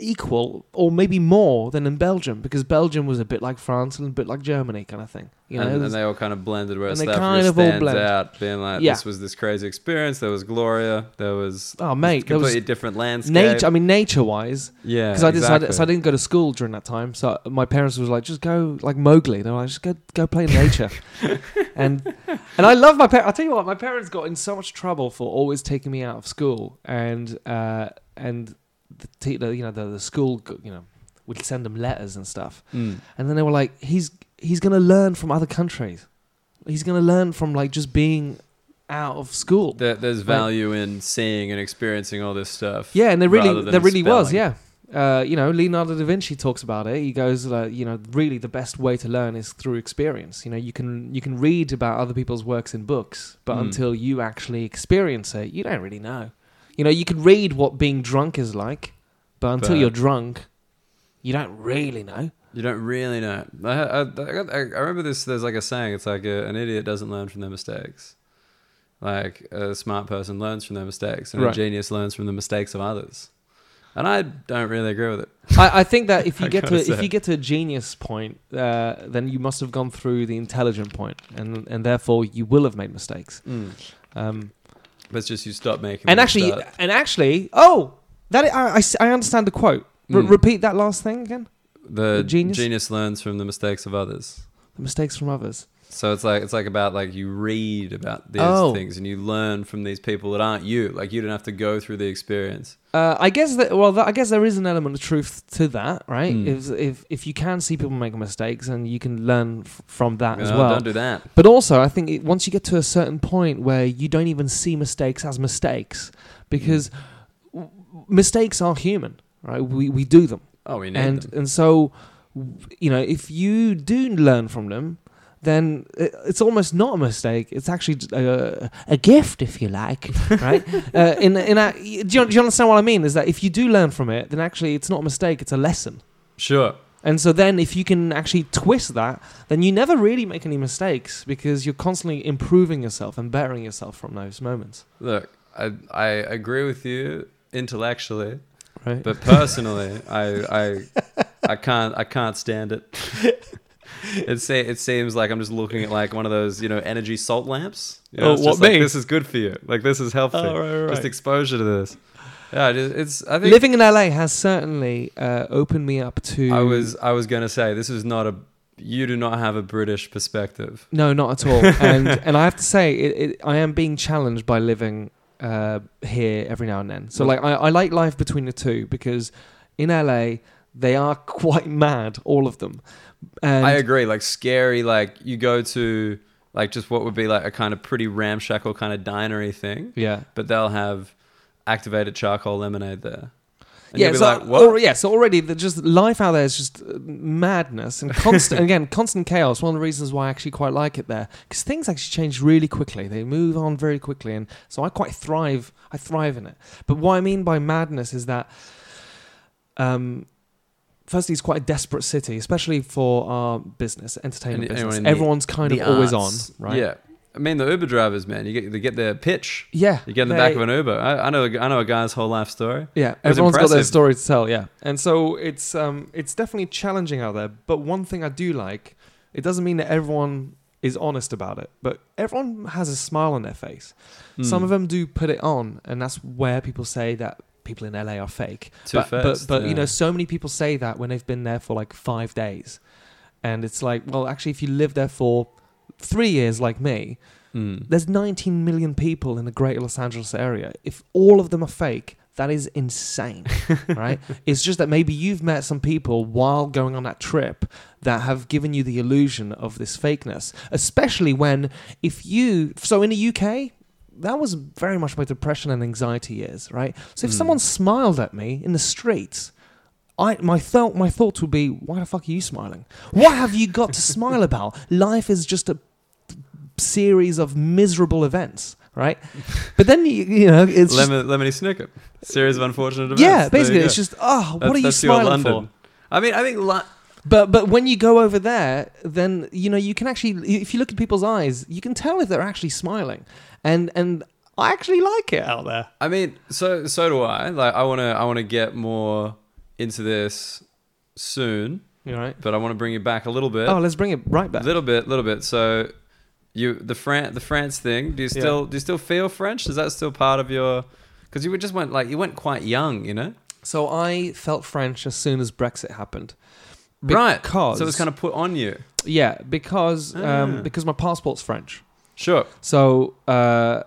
equal or maybe more than in Belgium because Belgium was a bit like France and a bit like Germany kind of thing. You know, and, and they all kind of blended where and South they kind of all blend. out, being like, Yeah. this was this crazy experience. There was Gloria. There was oh mate, there was completely different landscape. nature. I mean, nature-wise, yeah, because I did. so I exactly. did- So I didn't go to school during that time. So my parents was like, just go like Mowgli. They were like, just go go play in nature. and and I love my parents. I'll tell you what, my parents got in so much trouble for always taking me out of school, and uh, and the, te- the you know the, the school you know would send them letters and stuff, Mm. and then they were like, he's he's gonna learn from other countries. He's gonna learn from like just being out of school. There, there's value in seeing and experiencing all this stuff. Yeah, and there really, there really was. Yeah, uh, you know, Leonardo da Vinci talks about it. He goes, uh, you know, really the best way to learn is through experience. You know, you can you can read about other people's works in books, but Mm. until you actually experience it, you don't really know. You know, you can read what being drunk is like, but until But- you're drunk, you don't really know. You don't really know. I, I, I, I remember this. There's like a saying. It's like a, an idiot doesn't learn from their mistakes. Like a smart person learns from their mistakes, and Right. a genius learns from the mistakes of others. And I don't really agree with it. I, I think that if you get to gotta if you get to a genius point, uh, then you must have gone through the intelligent point, and and therefore you will have made mistakes. Um, It's just you stop making. and actually, start. and actually, oh, that I I understand the quote. Re- Mm. Repeat that last thing again. the genius? genius learns from the mistakes of others. The mistakes from others. So it's like it's like about like you read about these Oh. things and you learn from these people that aren't you. Like you don't have to go through the experience. Uh, I guess that. Well, that, I guess there is an element of truth to that, right? Mm. If if if you can see people make mistakes and you can learn f- from that as well. Don't do that. But also, I think it, once you get to a certain point where you don't even see mistakes as mistakes, because w- mistakes are human, right? We we do them, Oh, we need and them. and so, w- you know, if you do learn from them, then it's almost not a mistake. It's actually a, a gift, if you like, right? uh, in in a, do you, do you understand what I mean? Is that if you do learn from it, then actually it's not a mistake; it's a lesson. Sure. And so then, if you can actually twist that, then you never really make any mistakes because you're constantly improving yourself and bettering yourself from those moments. Look, I I agree with you intellectually, Right. but personally, I I I can't I can't stand it. It say it seems like I'm just looking at like one of those you know energy salt lamps. You know, Oh, what, just like, me? this is good for you. Like this is healthy. Oh, right, right, Just exposure to this. Yeah, it's. I think Living in LA has certainly uh, opened me up to. I was I was gonna say this is not a. You do not have a British perspective. No, not at all. and and I have to say, it, it, I am being challenged by living uh, here every now and then. So like, I, I like life between the two because in LA they are quite mad, all of them. And I agree. Like scary. Like you go to like just what would be like a kind of pretty ramshackle kind of dinery thing, yeah. but they'll have activated charcoal lemonade there. And yeah, you'll be so, like, what? al- yeah, so already the, just life out there is just uh, madness and constant. again, constant chaos. One of the reasons why I actually quite like it there because things actually change really quickly. They move on very quickly, and so I quite thrive. I thrive in it. But what I mean by madness is that, um, firstly, it's quite a desperate city, especially for our business, entertainment anyone business. in the- Everyone's kind The of always arts. on, right? Yeah. I mean the Uber drivers, man. You get they get their pitch. yeah. You get in the they- back of an Uber. I, I know I know a guy's whole life story. Yeah, was everyone's got their impressive. story to tell. Yeah, and so it's um it's definitely challenging out there. But one thing I do like, it doesn't mean that everyone is honest about it, but everyone has a smile on their face. Some Hmm. of them do put it on, and that's where people say that people in LA are fake. But, but fast, but you know, so many people say that when they've been there for like five days, and it's like, well, actually, if you live there for three years, like me, Hmm. there's 19 million people in the greater Los Angeles area. If all of them are fake, that is insane, right? It's just that maybe you've met some people while going on that trip that have given you the illusion of this fakeness, especially when if you so in the UK that was very much my depression and anxiety years, right? So if Mm. someone smiled at me in the streets, I my thought my thoughts would be, why the fuck are you smiling? What have you got to smile about? Life is just a series of miserable events, right? But then you, you know it's Lemon, lemony snicket. Series of unfortunate events. yeah, basically it's just oh, what That's- are you smiling London. for? I mean, I think Lo- But but when you go over there, then you know you can actually if you look at people's eyes, you can tell if they're actually smiling, and and I actually like it out there. I mean, so so do I. Like, I wanna I wanna get more into this soon, You right? but I want to bring you back a little bit. Oh, let's bring it right back. A little bit, a little bit. So, you the Fran the France thing. Do you still do you still feel French? Is that still part of your? Because you were- just went like you went quite young, you know. So I felt French as soon as Brexit happened. right. Because So it was kind of put on you. yeah, because Ah. um, because my passport's French. Sure. So, uh,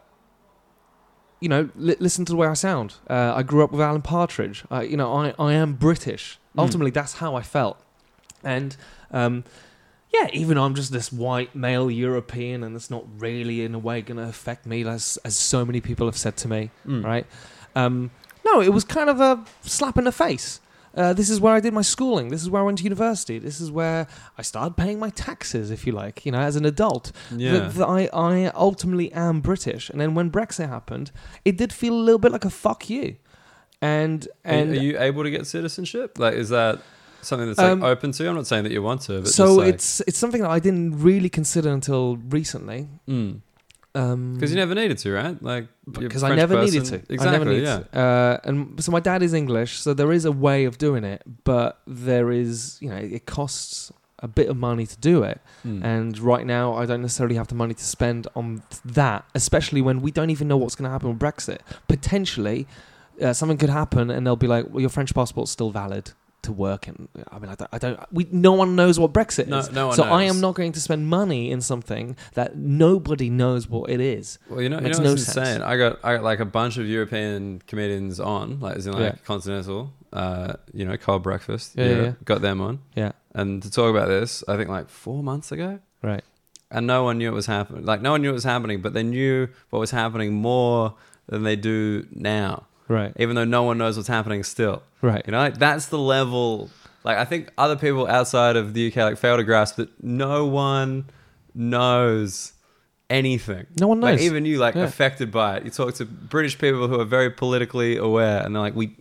you know, li- listen to the way I sound. Uh, I grew up with Alan Partridge. Uh, you know, I, I am British. Mm. Ultimately, that's how I felt. And um, yeah, even though I'm just this white male European, and it's not really in a way going to affect me, as as so many people have said to me, Mm. right? Um, no, it was kind of a slap in the face. Uh, this is where I did my schooling. This is where I went to university. This is where I started paying my taxes, if you like, you know, as an adult Yeah. that, that I, I ultimately am British. And then when Brexit happened, it did feel a little bit like a fuck you. And Are- and are you able to get citizenship? Like, is that something that's Um, open to? you? I'm not saying that you want to, but so just like, it's it's something that I didn't really consider until recently. Mm. Um, Because you never needed to, right? Like because I never person. needed to. Exactly. I never needed yeah. to. Uh, and so my dad is English, so there is a way of doing it, but there is, you know, it costs a bit of money to do it. Mm. And right now, I don't necessarily have the money to spend on that, especially when we don't even know what's going to happen with Brexit. Potentially, uh, something could happen, and they'll be like, "Well, your French passport's still valid to work." And I mean, I don't. I don't we, no one knows what Brexit is, no one so I am not going to spend money in something that nobody knows what it is. Well, you know, you know no what's sense. insane? I got I got like a bunch of European comedians on, like as in like Yeah. Continental, uh, you know, Cold Breakfast. Yeah, yeah, yeah. Got them on. Yeah. And to talk about this, I think like four months ago. Right. And no one knew it was happening. Like no one knew it was happening, but they knew what was happening more than they do now. Right. Even though no one knows what's happening still. Right. You know, like that's the level. Like I think other people outside of the UK like fail to grasp that no one knows anything. No one knows. Like even you, like Yeah. affected by it. You talk to British people who are very politically aware, and they're like, "We,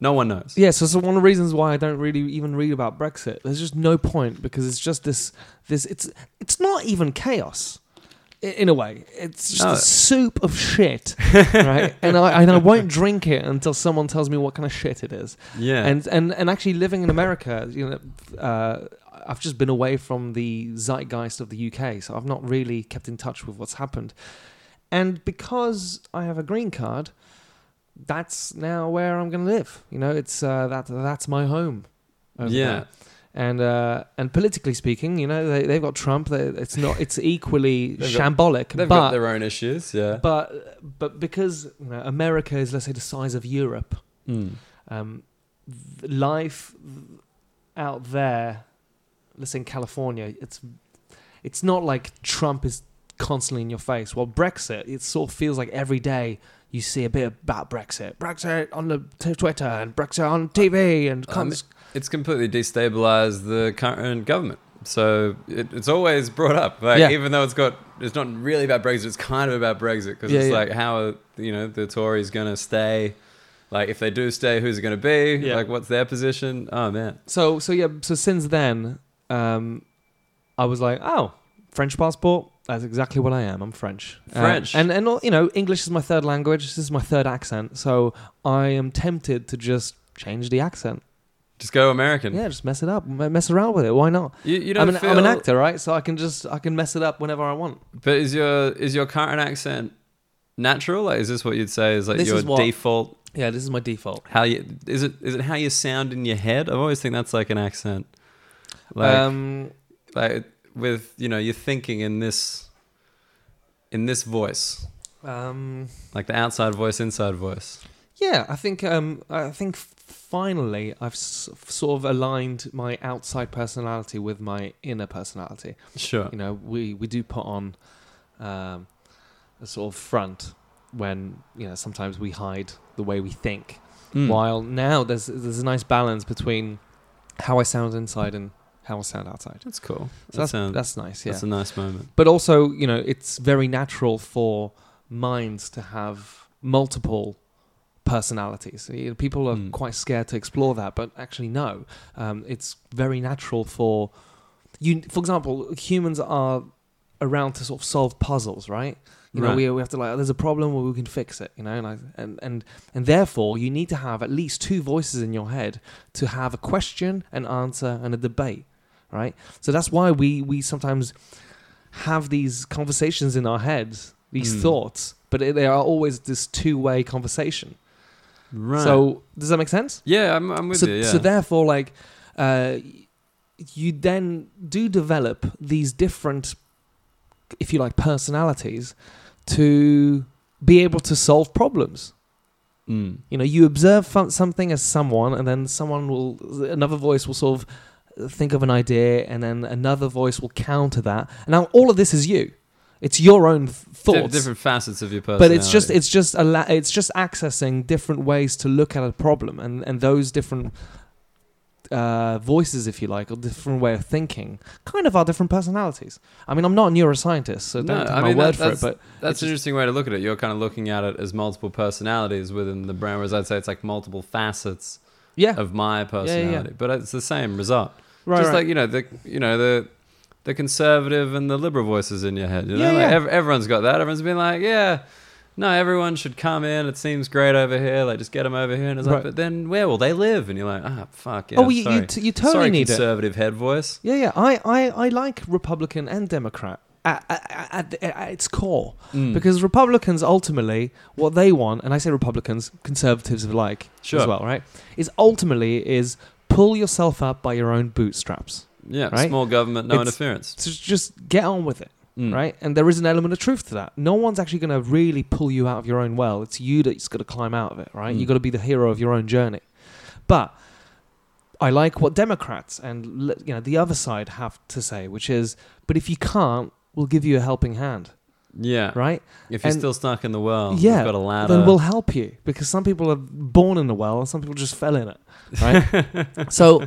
no one knows." Yeah, so, so one of the reasons why I don't really even read about Brexit, there's just no point because it's just this this it's it's not even chaos. In a way, it's just No. a soup of shit, right? And I and I won't drink it until someone tells me what kind of shit it is. Yeah. And and and actually living in America, you know, uh, I've just been away from the zeitgeist of the UK, so I've not really kept in touch with what's happened. And because I have a green card, that's now where I'm going to live. You know, it's uh, that that's my home. Yeah. there. And uh, and politically speaking, you know, they they've got Trump. They, it's not. It's equally They've got- shambolic. They've but got their own issues. Yeah. but but because you know, America is let's say the size of Europe, Mm. um, life out there, let's say in California, it's it's not like Trump is constantly in your face. Well, Brexit, it sort of feels like every day you see a bit about Brexit, Brexit on the t- Twitter and Brexit on TV and Um, cons- it's completely destabilized the current government. So it, it's always brought up, like Yeah. even though it's got it's not really about Brexit, it's kind of about Brexit because Yeah, it's yeah. like how are you know the Tories going to stay? Like if they do stay, who's it going to be? Yeah. Like what's their position? Oh man, So so yeah, so since then, um, I was like, oh, French passport. That's exactly what I am. I'm French. Uh, French. and and you know, English is my third language. This is my third accent. So I am tempted to just change the accent. Just go American. Yeah, just mess it up, m- mess around with it. Why not? You, you don't I'm an, feel, I'm an actor, right? So I can just I can mess it up whenever I want. But is your is your current accent natural? Like, is this what you'd say is like This your is what- default? Yeah, this is my default. How you is it? Is it how you sound in your head? I've always think that's like an accent. Like, um, like with you know you're thinking in this in this voice um, like the outside voice inside voice yeah, I think um, I think finally I've s- sort of aligned my outside personality with my inner personality. sure. You know we we do put on um, a sort of front when you know sometimes we hide the way we think. Mm. while now there's there's a nice balance between how I sound inside and how I sound outside. That's cool. So that that's, that's nice yeah. that's a nice moment. But also you know it's very natural for minds to have multiple personalities people are Mm. quite scared to explore that but actually no um, it's very natural for you for example humans are around to sort of solve puzzles right you know Right. we, we have to like there's a problem where we can fix it you know and, I, and and and therefore you need to have at least two voices in your head to have a question an answer and a debate right so that's why we we sometimes have these conversations in our heads these Mm. thoughts but it, they are always this two-way conversation right. so does that make sense? Yeah i'm, I'm with so, you yeah. so therefore like uh, you then do develop these different if you like personalities to be able to solve problems. Mm. you know you observe fun- something as someone and then someone will another voice will sort of think of an idea and then another voice will counter that. And now all of this is you it's your own thoughts. different facets of your personality but it's just it's just a la- it's just accessing different ways to look at a problem and and those different uh, voices if you like or different way of thinking kind of are different personalities. I mean i'm not a neuroscientist so don't No, take I my mean, word that- for it but that's an interesting way to look at it. You're kind of looking at it as multiple personalities within the brain whereas i'd say it's like multiple facets yeah. of my yeah. personality but it's the same result. Right, just right. like you know the you know the the conservative and the liberal voices in your head. You know, Yeah, like yeah. ev- everyone's got that. Everyone's been like, yeah, no, everyone should come in. It seems great over here. Like, just get them over here. And it's Right. like, but then where will they live? And you're like, ah, fuck yeah. oh you, sorry. you, t- you totally sorry, need it conservative head voice. Yeah, yeah. I, I, I like Republican and Democrat at, at, at, at its core Mm. because Republicans ultimately what they want, and I say Republicans, conservatives alike Sure. as well, right? Is ultimately is pull yourself up by your own bootstraps. Yeah, right? small government, no It's- interference. So just get on with it, Mm. right? And there is an element of truth to that. No one's actually going to really pull you out of your own well. It's you that's got to climb out of it, right? Mm. You got to be the hero of your own journey. But I like what Democrats and you know the other side have to say, which is, but if you can't, we'll give you a helping hand, Yeah. right? If you're And- still stuck in the well, Yeah, you've got a ladder. Then we'll help you because some people are born in the well and some people just fell in it, right? so,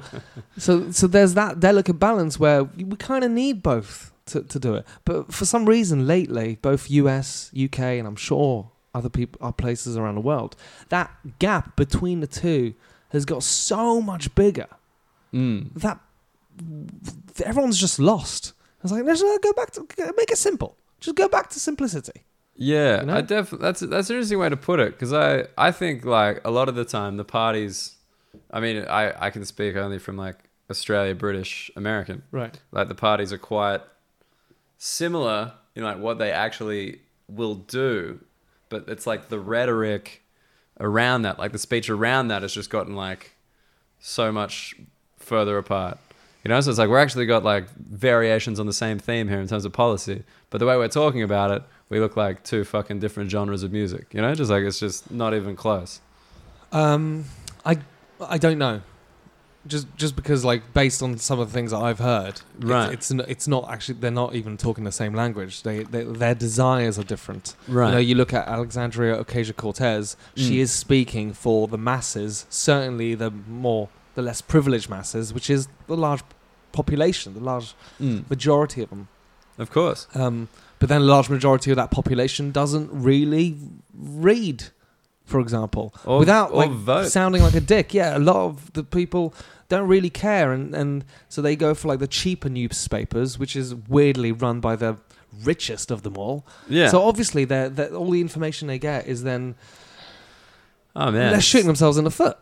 so, so there's that delicate balance where we kind of need both to, to do it. But for some reason, lately, both US, UK, and I'm sure other people, other places around the world, that gap between the two has got so much bigger Mm. that everyone's just lost. It's like let's go back to make it simple. Just go back to simplicity. Yeah, You know? I def- that's that's an interesting way to put it because I I think like a lot of the time the parties, I mean I I can speak only from like Australia, British, American. Right. Like the parties are quite similar in like what they actually will do, but it's like the rhetoric around that, like the speech around that, has just gotten like so much further apart. You know, so it's like we're actually got like variations on the same theme here in terms of policy, but the way we're talking about it, we look like two fucking different genres of music. You know, just like it's just not even close. Um, I I don't know. Just just because like based on some of the things that I've heard, Right. It's it's, it's not actually they're not even talking the same language. They, they their desires are different. Right. You know, you look at Alexandria Ocasio Cortez. She Mm. is speaking for the masses, certainly the more the less privileged masses, which is the large population, the large Mm, majority of them. of course. Um, but then a large majority of that population doesn't really read, for example, Or- without or like vote. sounding like a dick. Yeah, a lot of the people don't really care, and, and so they go for like the cheaper newspapers, which is weirdly run by the richest of them all. Yeah. So obviously, they're, they're, all the information they get is then oh man, they're shooting themselves in the foot.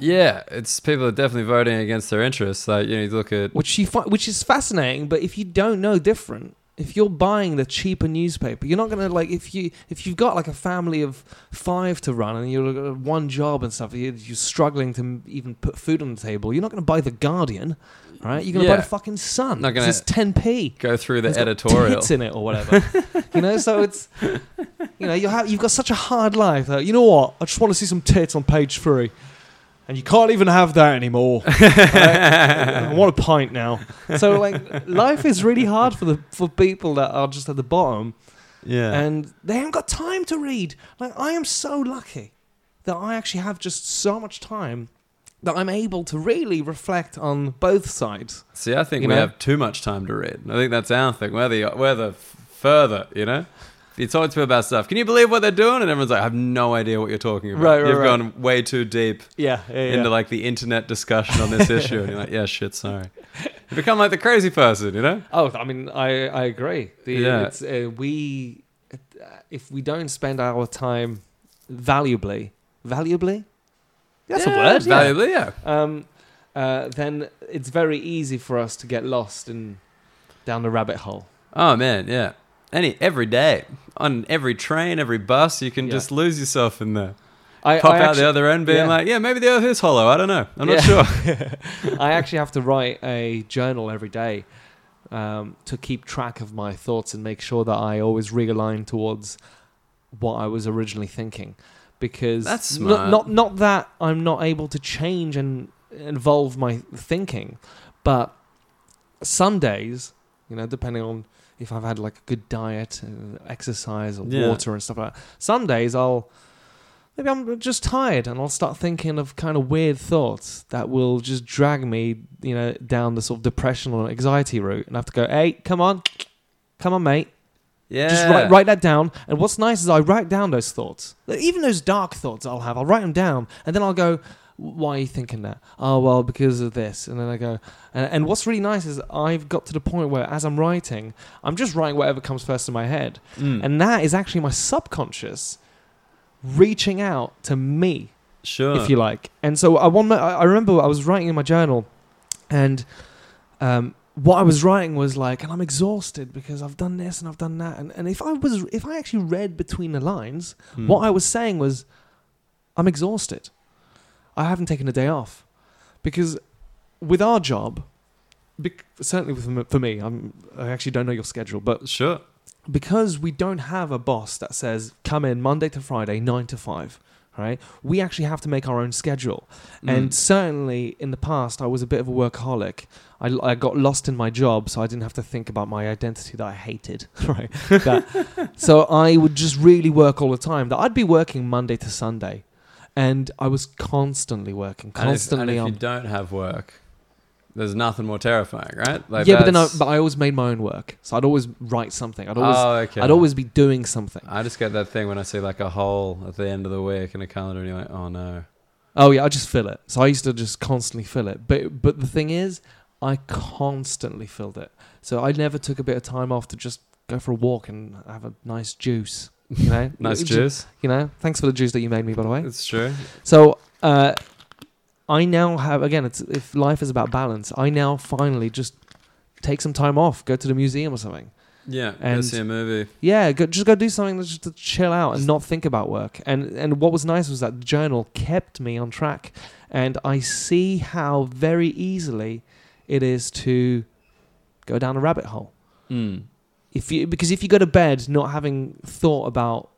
Yeah, it's people are definitely voting against their interests. Like you know, you look at which you fi- which is fascinating. But if you don't know different, if you're buying the cheaper newspaper, you're not gonna like if you if you've got like a family of five to run and you're got one job and stuff, you're, you're struggling to even put food on the table. You're not gonna buy the Guardian, right? You're gonna buy the fucking Sun. Not gonna- It's 10p. go through the It's editorial. tits in it or whatever. you know, so it's you know you have you've got such a hard life. That, you know what? I just want to see some tits on page three. And you can't even have that anymore. Right? I want a pint now. So like life is really hard for the for people that are just at the bottom Yeah, and they haven't got time to read. Like I am so lucky that I actually have just so much time that I'm able to really reflect on both sides. see, I think you we know? have too much time to read. I think that's our thing. We're the we're the f- further, you know. If you talk to people about stuff, can you believe what they're doing? And everyone's like, I have no idea what you're talking about. Right, right, You've right. gone way too deep Yeah, yeah, into like the internet discussion on this issue, and you're like, yeah, shit, sorry. You become like the crazy person, you know? Oh, I mean, I I agree. The, Yeah. it's, uh, we if we don't spend our time valuably, valuably, that's Yeah, a word. Valuably, yeah. Um, uh, then it's very easy for us to get lost in down the rabbit hole. Oh man, yeah. Any every day on every train, every bus, you can Yeah. just lose yourself in there. I Pop I out actu- the other end, being yeah. like, yeah, maybe the Earth is hollow. I don't know. I'm not sure. I actually have to write a journal every day um, to keep track of my thoughts and make sure that I always realign towards what I was originally thinking. Because That's not-. Not, not that I'm not able to change and involve my thinking, but some days, you know, depending on if I've had like a good diet, uh, exercise, or Yeah. water and stuff like that. Some days I'll maybe I'm just tired and I'll start thinking of kind of weird thoughts that will just drag me, you know, down the sort of depression or anxiety route. And I have to go, hey, come on, come on, mate. Yeah. Just write, write that down. And what's nice is I write down those thoughts. Even those dark thoughts I'll have, I'll write them down. And then I'll go, why are you thinking that? Oh, well, because of this. And then I go, and, and what's really nice is I've got to the point where as I'm writing, I'm just writing whatever comes first in my head. Mm. And that is actually my subconscious reaching out to me sure. if you like. And so I one, I remember I was writing in my journal, and um, what I was writing was like, and I'm exhausted because I've done this and I've done that, and and if I was, if I actually read between the lines, Mm. what I was saying was, I'm exhausted. I haven't taken a day off because with our job, bec- certainly with for me, I'm I actually don't know your schedule, but Sure. because we don't have a boss that says come in Monday to Friday, nine to five, right? We actually have to make our own schedule. And Mm. certainly in the past, I was a bit of a workaholic. I, I got lost in my job, so I didn't have to think about my identity that I hated, right? That- so I would just really work all the time. That I'd be working Monday to Sunday, and I was constantly working, And if, and constantly if you don't have work, there's nothing more terrifying, right? Like yeah, but then I, but I always made my own work, so I'd always write something. I'd always, oh, okay. I'd always be doing something. I just get that thing when I see like a hole at the end of the week in a calendar, and you're like, oh no. Oh yeah, I just fill it. So I used to just constantly fill it. But but the thing is, I constantly filled it. So I never took a bit of time off to just go for a walk and have a nice juice. You know, Nice juice. You know, thanks for the juice that you made me, by the way. It's true. So uh, I now have again. It's if life is about balance. I now finally just take some time off, go to the museum or something. Yeah. go And- see a movie. Yeah, go, just go do something just to chill out and not think about work. And and what was nice was that the journal kept me on track, and I see how very easily it is to go down a rabbit hole. Mm. If you because if you go to bed not having thought about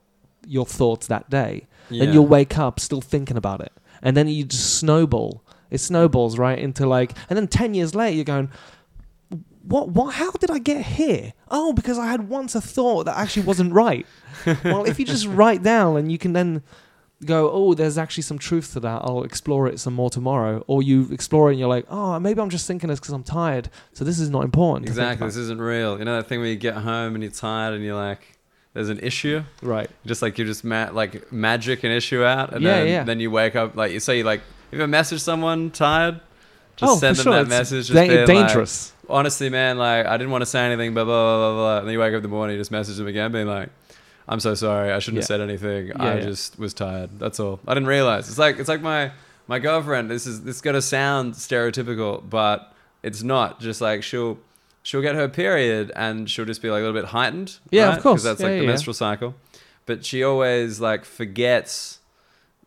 your thoughts that day, Yeah. then you'll wake up still thinking about it, and then you just snowball. It snowballs right into like, and then ten years later you're going, what? What? How did I get here? Oh, because I had once a thought that actually wasn't right. well, if you just write down and you can then go, oh, there's actually some truth to that. I'll explore it some more tomorrow. Or you explore it and you're like, oh, maybe I'm just thinking this because I'm tired. So this is not important. Exactly. This isn't real. You know that thing where you get home and you're tired and you're like, there's an issue. Right. Just like you just ma- like magic an issue out, and Yeah, then, yeah. then you wake up like you say you like if you message someone tired, just oh, send them sure. that It's message. Just da- being like, dangerous. honestly, man, like I didn't want to say anything, blah blah blah blah blah. And then you wake up in the morning, you just message them again, being like, "I'm so sorry, I shouldn't have said anything. Yeah, I yeah. just was tired. That's all. I didn't realize. It's like it's like my my girlfriend. This is this is gonna sound stereotypical, but it's not. Just like she'll she'll get her period and she'll just be like a little bit heightened. Yeah, of course. Because that's Yeah, like yeah, the yeah. menstrual cycle. But she always like forgets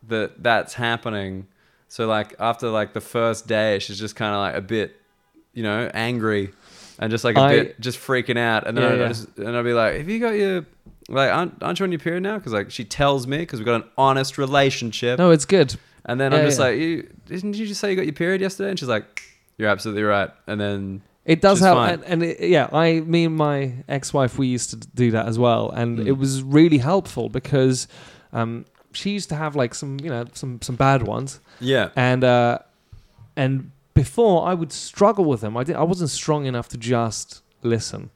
that that's happening. So like after like the first day, she's just kind of like a bit, you know, angry and just like a I- bit just freaking out. And then Yeah, I, I yeah. just, and I'll be like, "Have you got your like aren't, aren't you on your period now?" Because like she tells me because we've got an honest relationship. No, it's good. And then Yeah, I'm just yeah. like, you, "Didn't you just say you got your period yesterday?" And she's like, "You're absolutely right." And then It does Which is help, fine. and, and it, yeah, I, me and my ex-wife, we used to do that as well, and Mm. it was really helpful because um, she used to have like some, you know, some some bad ones, yeah, and uh, and before I would struggle with them. I did, I wasn't strong enough to just listen,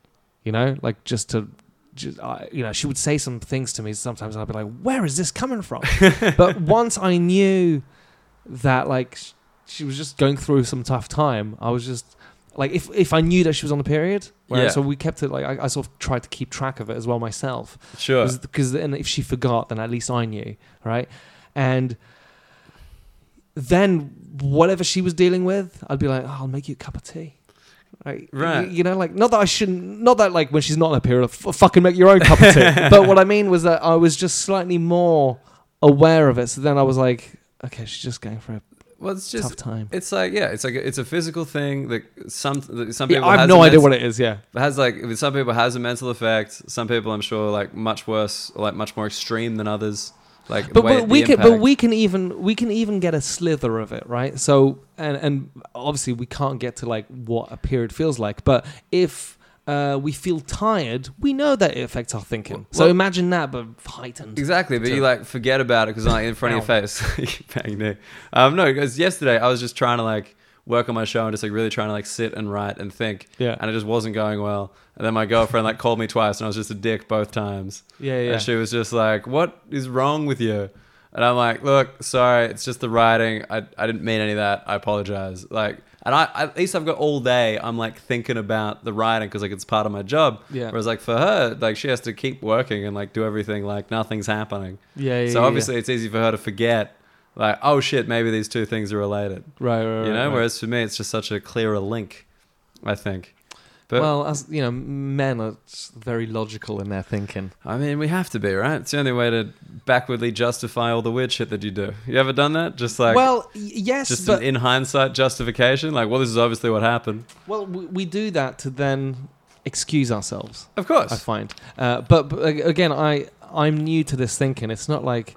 you know, like just to. Just, I you know, she would say some things to me sometimes, and I'd be like, "Where is this coming from?" but once I knew that, like, sh- she was just going through some tough time, I was just like, if if I knew that she was on the period, Yeah. so we kept it like I, I sort of tried to keep track of it as well myself, sure. because then if she forgot, then at least I knew, right? And then whatever she was dealing with, I'd be like, oh, I'll make you a cup of tea. Right. Right. You, you know, like, not that I shouldn't, not that like when she's not in a period, f- fucking make your own cup of tea. but what I mean was that I was just slightly more aware of it. So then I was like, okay, she's just going for a Well, it's tough just time. it's like yeah, it's like a, it's a physical thing that some that some Yeah, people I have no idea mental- what it is. Yeah. It has like some people has a mental effect. Some people, I'm sure, like much worse, or like much more extreme than others. Like, but, but we can but we can even we can even get a slither of it right? So and and obviously we can't get to like what a period feels like but if uh, we feel tired we know that it affects our thinking. So imagine that but heightened. Exactly, but you like forget about it because like in front of your face, bang. Um, no, because yesterday I was just trying to like work on my show and just like really trying to like sit and write and think, yeah and it just wasn't going well. And then my girlfriend like called me twice, and I was just a dick both times. yeah yeah And she was just like, "What is wrong with you?" And I'm like, "Look, sorry, it's just the writing. I, I didn't mean any of that. I apologize." Like, and I at least I've got all day. I'm like thinking about the writing because like it's part of my job. Yeah. Whereas like for her, like she has to keep working and like do everything like nothing's happening. yeah yeah so yeah, obviously it's easy for her to forget. Like, oh shit, maybe these two things are related. right right, right you know. right. Whereas for me, it's just such a clearer link. I think. But well as you know men are very logical in their thinking I mean, we have to be, right? It's the only way to backwardly justify all the weird shit that you do. You ever done that? Just like, well yes just but an in hindsight justification? Like, well, this is obviously what happened. well we, we do that to then excuse ourselves Of course. I find. Uh, but, but again, I I'm new to this thinking. It's not like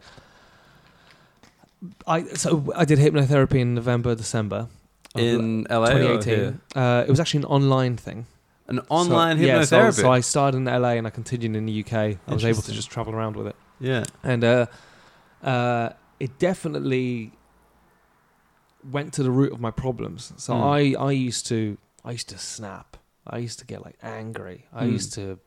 I so I did hypnotherapy in November, December. in LA or here? 2018. Uh, it was actually an online thing. An online so, yeah, so- hypnotherapy. so, I started in LA and I continued in the UK. I was able to just travel around with it, yeah. and uh, uh, it definitely went to the root of my problems. So Hmm. I I used to I used to snap. I used to get like angry. I Hmm. used to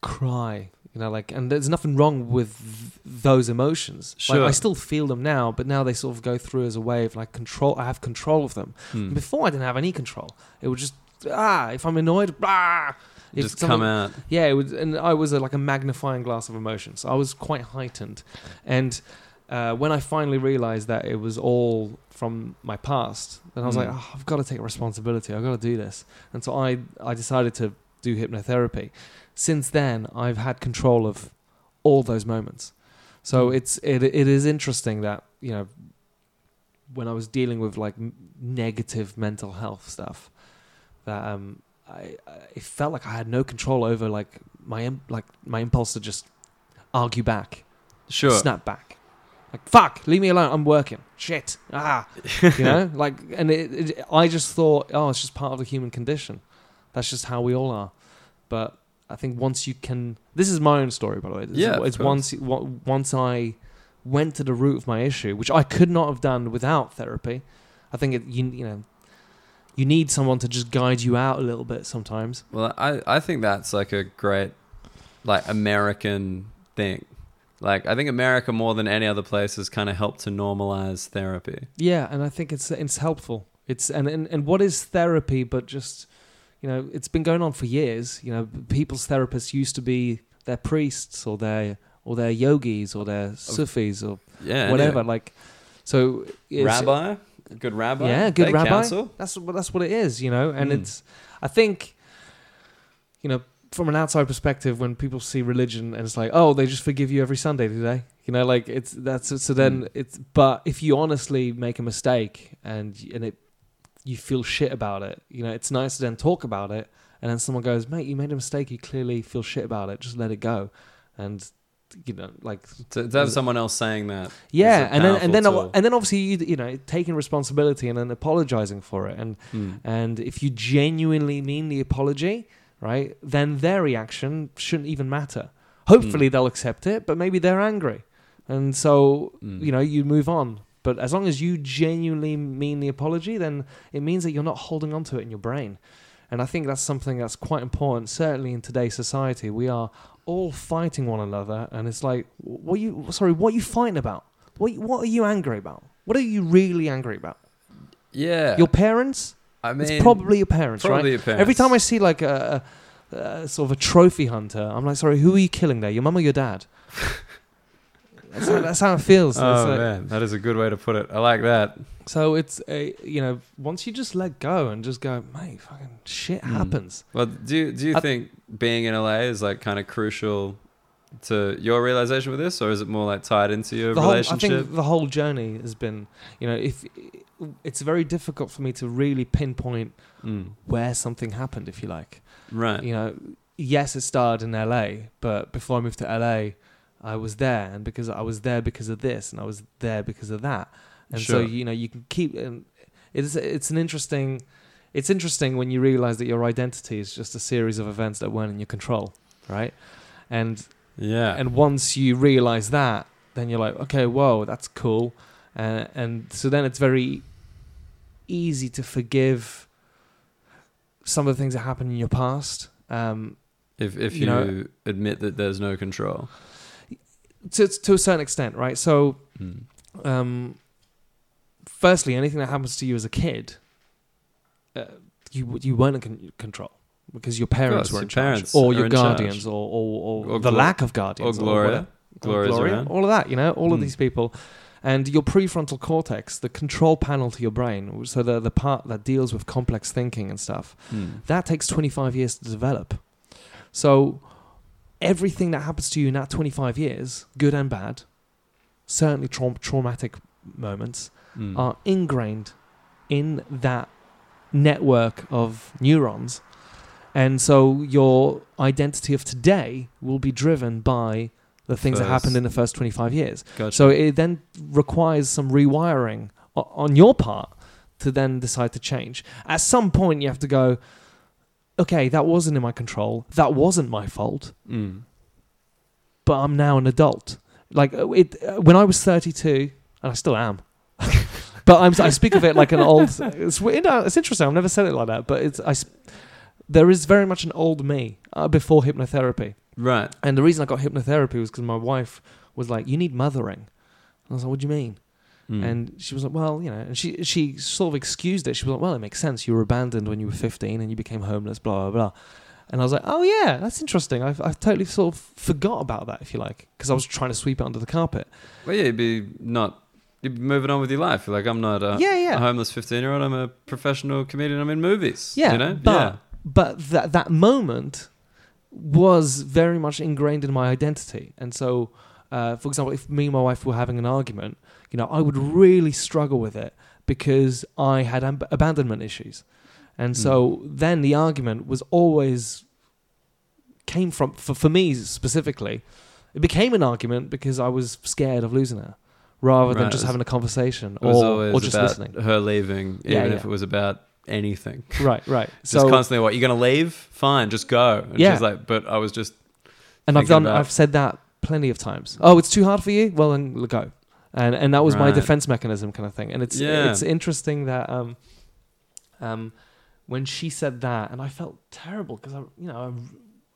cry. You know, like, and there's nothing wrong with th- those emotions. Like, Sure. I still feel them now, but now they sort of go through as a wave. like control. I have control of them. Hmm. Before I didn't have any control. It was just ah, if I'm annoyed, ah. If Just come out. Yeah, it was, and I was a, like a magnifying glass of emotions. I was quite heightened, and uh, when I finally realized that it was all from my past, then I was Mm. like, oh, I've got to take responsibility. I've got to do this, and so I I decided to do hypnotherapy. Since then, I've had control of all those moments. So Mm. it's it it is interesting that you know when I was dealing with like negative mental health stuff, that um I, I it felt like I had no control over like my like my impulse to just argue back, Sure. snap back, like fuck, leave me alone, I'm working, shit, ah, you know, like and it, it, I just thought, oh, it's just part of the human condition, that's just how we all are, but I think once you can, this is my own story by the way, This is- Yeah, of it's once once I went to the root of my issue, which I could not have done without therapy. I think it, you you know you need someone to just guide you out a little bit sometimes. Well, I, I think that's like a great, like American thing. Like I think America more than any other place has kind of helped to normalize therapy. Yeah, and I think it's it's helpful. It's and, and and what is therapy but just you know, it's been going on for years. You know, people's therapists used to be their priests or their or their yogis or their Sufis or Yeah, whatever. Like so rabbi, good rabbi, Yeah, good rabbi. counsel. That's what that's what it is, you know. And Mm. it's I think you know from an outside perspective, when people see religion and it's like, oh, they just forgive you every Sunday, do they? You know, like it's that's so then Mm. it's. But if you honestly make a mistake and and it you feel shit about it, you know, it's nice to then talk about it. And then someone goes, mate, you made a mistake. You clearly feel shit about it. Just let it go. And you know, like To, to have someone else saying that. yeah, and then and then tool. and then obviously you you know taking responsibility and then apologizing for it and Hmm. and if you genuinely mean the apology, right, then their reaction shouldn't even matter. Hopefully they'll accept it, but maybe they're angry. And so, Mm. you know, you move on. But as long as you genuinely mean the apology, then it means that you're not holding on to it in your brain. And I think that's something that's quite important, certainly in today's society. We are all fighting one another, and it's like, what you sorry, what are you fighting about? What what are you angry about? What are you really angry about? Yeah, Your parents? I mean, it's probably your parents, right? your parents. Every time I see like a, a, a sort of a trophy hunter, I'm like, sorry, who are you killing there? Your mum or your dad? that's, how, that's how it feels. Oh like- man, that is a good way to put it. I like that. So it's a, you know, once you just let go and just go, mate, fucking shit Mm. happens. Well, do you, do you I- think being in LA is like kind of crucial to your realization with this, or is it more like tied into your The whole, I think the whole journey has been, you know, if it's very difficult for me to really pinpoint Mm. where something happened, if you like. Right. you know, yes, it started in LA, but before I moved to LA, I was there, and because I was there because of this, and I was there because of that, and so you know, you can keep. And it's it's an interesting, it's interesting when you realize that your identity is just a series of events that weren't in your control, right? And Yeah. and once you realize that, then you're like, okay, whoa, that's cool, uh, and so then it's very easy to forgive some of the things that happened in your past. Um, if if you you, know- admit that there's no control. To to a certain extent, right? So, Mm. um, firstly, anything that happens to you as a kid, uh, you you weren't in con- control because your parents course, were in charge, parents or your guardians, or or, or, Or the Glo- lack of guardians, or Gloria. Or Gloria's Gloria, around. all of that, you know, all of Mm. these people. And your prefrontal cortex, the control panel to your brain, so the the part that deals with complex thinking and stuff, Mm. that takes 25 years to develop. So everything that happens to you in that 25 years, good and bad, certainly traum- traumatic moments, Mm. are ingrained in that network of neurons. And so your identity of today will be driven by the things that happened in the first 25 years. Gotcha. So it then requires some rewiring on your part to then decide to change. At some point, you have to go, okay, that wasn't in my control. That wasn't my fault, Mm. but I'm now an adult. Like uh, it, uh, when I was 32, and I still am. but I'm, I speak of it like an old. It's, you know, it's interesting. I've never said it like that, but it's I. There is very much an old me uh, before hypnotherapy. Right. And the reason I got hypnotherapy was because my wife was like, "You need mothering." I was like, "What do you mean?" Mm. And she was like, "Well, you know," and she she sort of excused it. She was like, "Well, it makes sense. You were abandoned when you were 15 and you became homeless." Blah blah blah. And I was like, oh yeah, that's interesting. I've, I've totally sort of forgot about that, if you like, because I was trying to sweep it under the carpet. Well, yeah, you'd be not. You'd be moving on with your life. You're like, I'm not a, Yeah, yeah. a homeless 15 year old. I'm a professional comedian. I'm in movies. Yeah, You know? but yeah. but that that moment was very much ingrained in my identity, and so, uh, for example, if me and my wife were having an argument, you know, I would really struggle with it because I had ab- abandonment issues, and hmm. so then the argument was always came from for, for me specifically. It became an argument because I was scared of losing her, rather than just having a conversation or, or just listening. her leaving, even yeah. if it was about anything. Right, right. Just so constantly, what, you're going to leave? Fine, just go. And Yeah. she's like, but I was just. And I've done. about- I've said that plenty of times. Oh, it's too hard for you. Well, then go. And and that was my defense mechanism, kind of thing. And it's Yeah. it's interesting that um um when she said that, and I felt terrible because I you know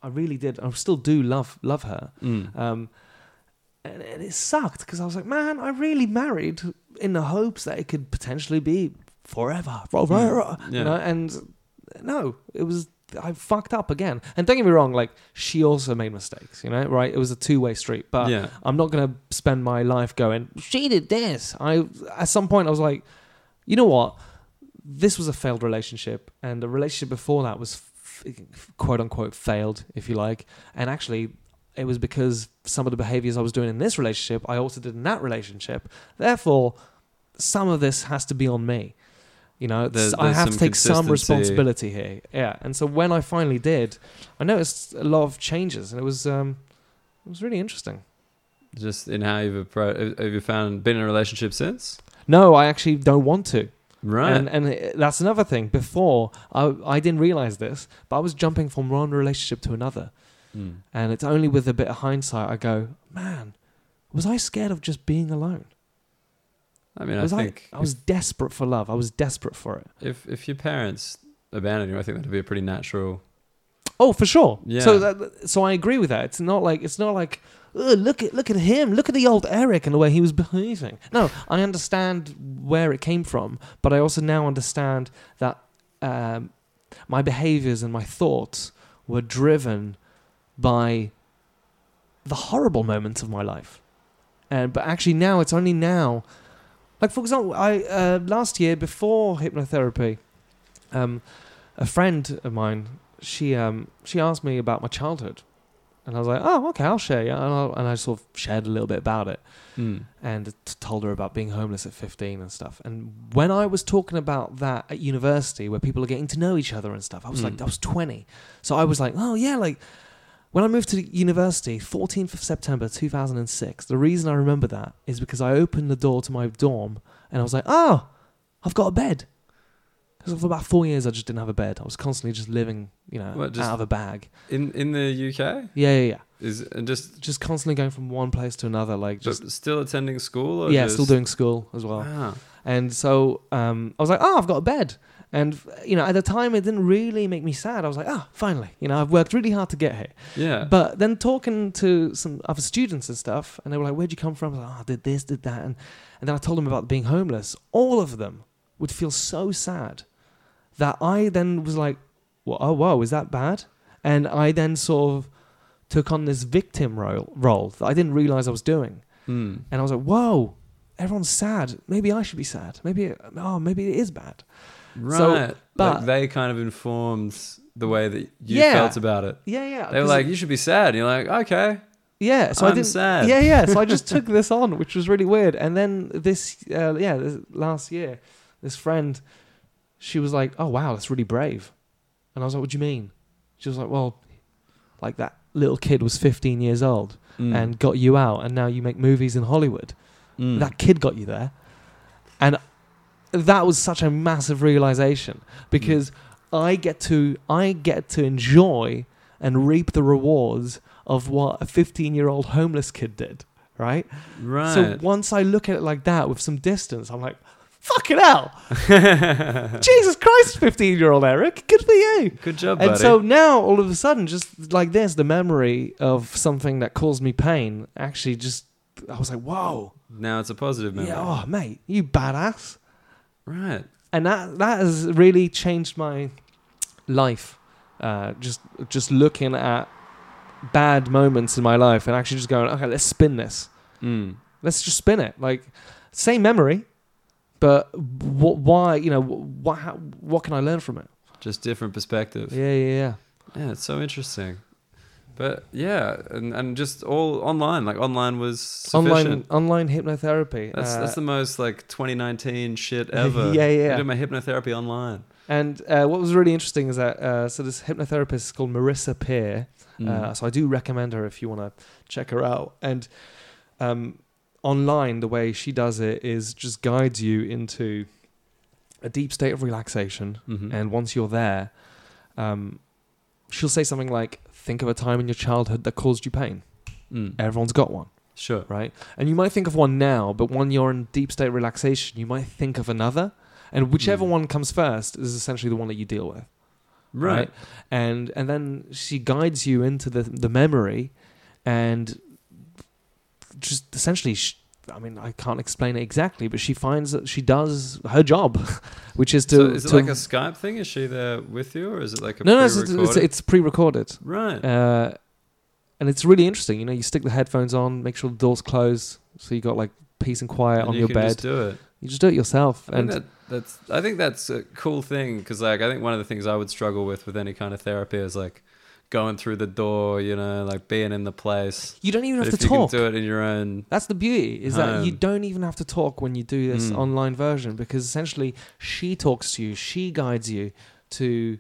I, I really did. I still do love love her. Mm. Um, and, and it sucked because I was like, man, I really married in the hopes that it could potentially be forever, forever. Yeah. You know, and no, it was I fucked up again. And don't get me wrong, like she also made mistakes. You know, right? It was a two way street, but. yeah. I'm not gonna spend my life going. She did this. I at some point I was like, you know what? This was a failed relationship, and the relationship before that was f- quote unquote failed, if you like. And actually, it was because some of the behaviors I was doing in this relationship, I also did in that relationship. Therefore, some of this has to be on me. You know, There- I have to take some responsibility here. Yeah, and so when I finally did, I noticed a lot of changes, and it was um, it was really interesting. Just in how you've approached. Have you found, been in a relationship since? No, I actually don't want to. Right. And and that's another thing. Before I I didn't realize this, but I was jumping from one relationship to another, Mm. and it's only with a bit of hindsight I go, man, was I scared of just being alone? I mean, I Was I? think I was desperate for love. I was desperate for it. if, if your parents abandoned you, I think that'd be a pretty natural. Oh, for sure. Yeah. So that, so I agree with that. It's not like it's not like look at look at him, look at the old Eric and the way he was behaving. No, I understand where it came from, but I also now understand that um, my behaviors and my thoughts were driven by the horrible moments of my life. And but actually now it's only now, like for example, I uh, last year before hypnotherapy, um, a friend of mine she um she asked me about my childhood, and I was like, oh okay, I'll share. Yeah, and, I, and I sort of shared a little bit about it Mm. and t- told her about being homeless at 15 and stuff. And when I was talking about that at university, where people are getting to know each other and stuff, I was like, Mm. I was 20, so I was like, oh yeah, like. When I moved to university, 14th of September 2006, the reason I remember that is because I opened the door to my dorm and I was like, oh, I've got a bed. Because for about four years, I just didn't have a bed. I was constantly just living, you know, What, just- out of a bag. In in the UK Yeah, yeah, yeah. is and just Just constantly going from one place to another, like just still attending school or yeah, just, still doing school as well. Wow. And so um, I was like, oh, I've got a bed. And, you know, at the time, it didn't really make me sad. I was like, oh, finally, you know, I've worked really hard to get here. Yeah. But then talking to some other students and stuff, and they were like, where'd you come from? I was like, oh, I did this, did that. And, and then I told them about being homeless. All of them would feel so sad that I then was like, well, oh, wow, is that bad? And I then sort of took on this victim role, role that I didn't realize I was doing. Mm. And I was like, whoa, everyone's sad. Maybe I should be sad. Maybe, oh, maybe it is bad. Right. So, but- like they kind of informed the way that you Yeah. felt about it. Yeah, yeah. They were like, "You should be sad." And you're like, "Okay." yeah. So I I'm didn't. sad. Yeah, yeah. So I just took this on, which was really weird. And then this, uh, yeah, this, last year, this friend, she was like, "Oh wow, that's really brave," and I was like, "What do you mean?" She was like, "Well, like that little kid was 15 years old Mm. and got you out, and now you make movies in Hollywood. Mm. That kid got you there, and that was such a massive realization because I get to I get to enjoy and reap the rewards of what a 15 year old homeless kid did, right? right. So once I look at it like that with some distance, I'm like, fucking hell, Jesus Christ, 15 year old Eric, good for you. Good job, And buddy. so now, all of a sudden, just like this, the memory of something that caused me pain actually just, I was like, whoa, now it's a positive memory. yeah, oh, mate, you badass. Right. And that, that has really changed my life uh, just just looking at bad moments in my life and actually just going, okay, let's spin this. Mm. Let's just spin it. Like same memory, but wh- why? You know, wh- what? How, what can I learn from it? Just different perspective. Yeah, yeah, yeah. Yeah, it's so interesting. But yeah, and, and just all online. Like online was sufficient. Online online hypnotherapy. That's uh, that's the most like 2019 shit ever. Yeah, yeah. I did my hypnotherapy online. And uh, what was really interesting is that uh, so this hypnotherapist is called Marissa Peer. Mm. Uh, so I do recommend her if you want to check her out. And um, online, the way she does it is just guides you into a deep state of relaxation. Mhm. And once you're there, um, she'll say something like, "Think of a time in your childhood that caused you pain. Mm. Everyone's got one." Sure. right? And you might think of one now, but when you're in deep state relaxation, you might think of another. And whichever Mm. one comes first is essentially the one that you deal with, Right. And and then she guides you into the the memory, and just essentially, sh I mean, I can't explain it exactly, but she finds that she does her job, which is to. so is it to- like a Skype thing? Is she there with you, or is it like a no, no, it's, it's, pre-recorded? it's pre-recorded. right. Uh, and it's really interesting. You know, you stick the headphones on, make sure the door's closed, so you got like peace and quiet and on you your bed. Just do it. You just do it yourself, I and that, that's I think that's a cool thing because like I think one of the things I would struggle with with any kind of therapy is like going through the door, you know, like being in the place. you don't even But have to you talk. can do it in your own, That's the beauty is that you don't even have to talk when you do this Mm. online version because essentially she talks to you, she guides you to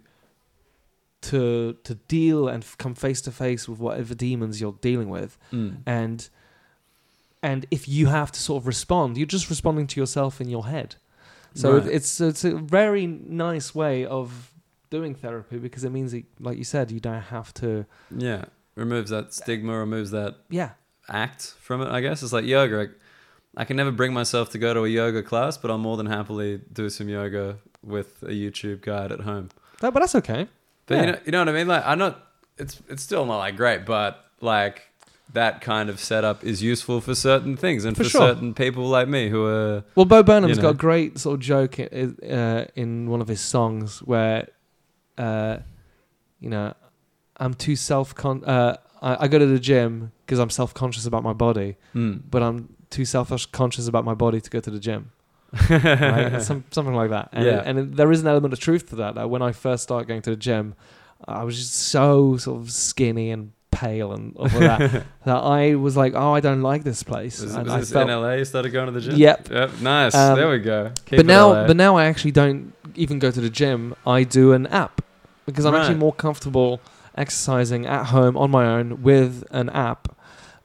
to to deal and come face to face with whatever demons you're dealing with, Mm. and and if you have to sort of respond, you're just responding to yourself in your head. So Right. it's it's a very nice way of doing therapy because it means that, like you said, you don't have to. yeah, removes that stigma, removes that Yeah, act from it. I guess it's like yoga. Like, I can never bring myself to go to a yoga class, but I'll more than happily do some yoga with a YouTube guide at home. that, but that's okay. But Yeah. you know, you know what I mean. Like, I'm not. It's it's still not like great, but like that kind of setup is useful for certain things and For for, sure. certain people like me who are. Well, Bo Burnham's You got a great sort of joke uh, in one of his songs where, uh, you know, I'm too self con. Uh, I, I go to the gym because I'm self conscious about my body, Mm. but I'm too self conscious about my body to go to the gym. Right? Some, something like that. And, Yeah. and it- there is an element of truth to that. That when I first started going to the gym, I was just so sort of skinny and pale and all of that that I was like, oh, I don't like this place. Was, And was I this felt- in LA? You started going to the gym. Yep. Yep. Nice. Um, there we go. Keep but now, LA. but now I actually don't even go to the gym. I do an app because I'm actually more comfortable exercising at home on my own with an app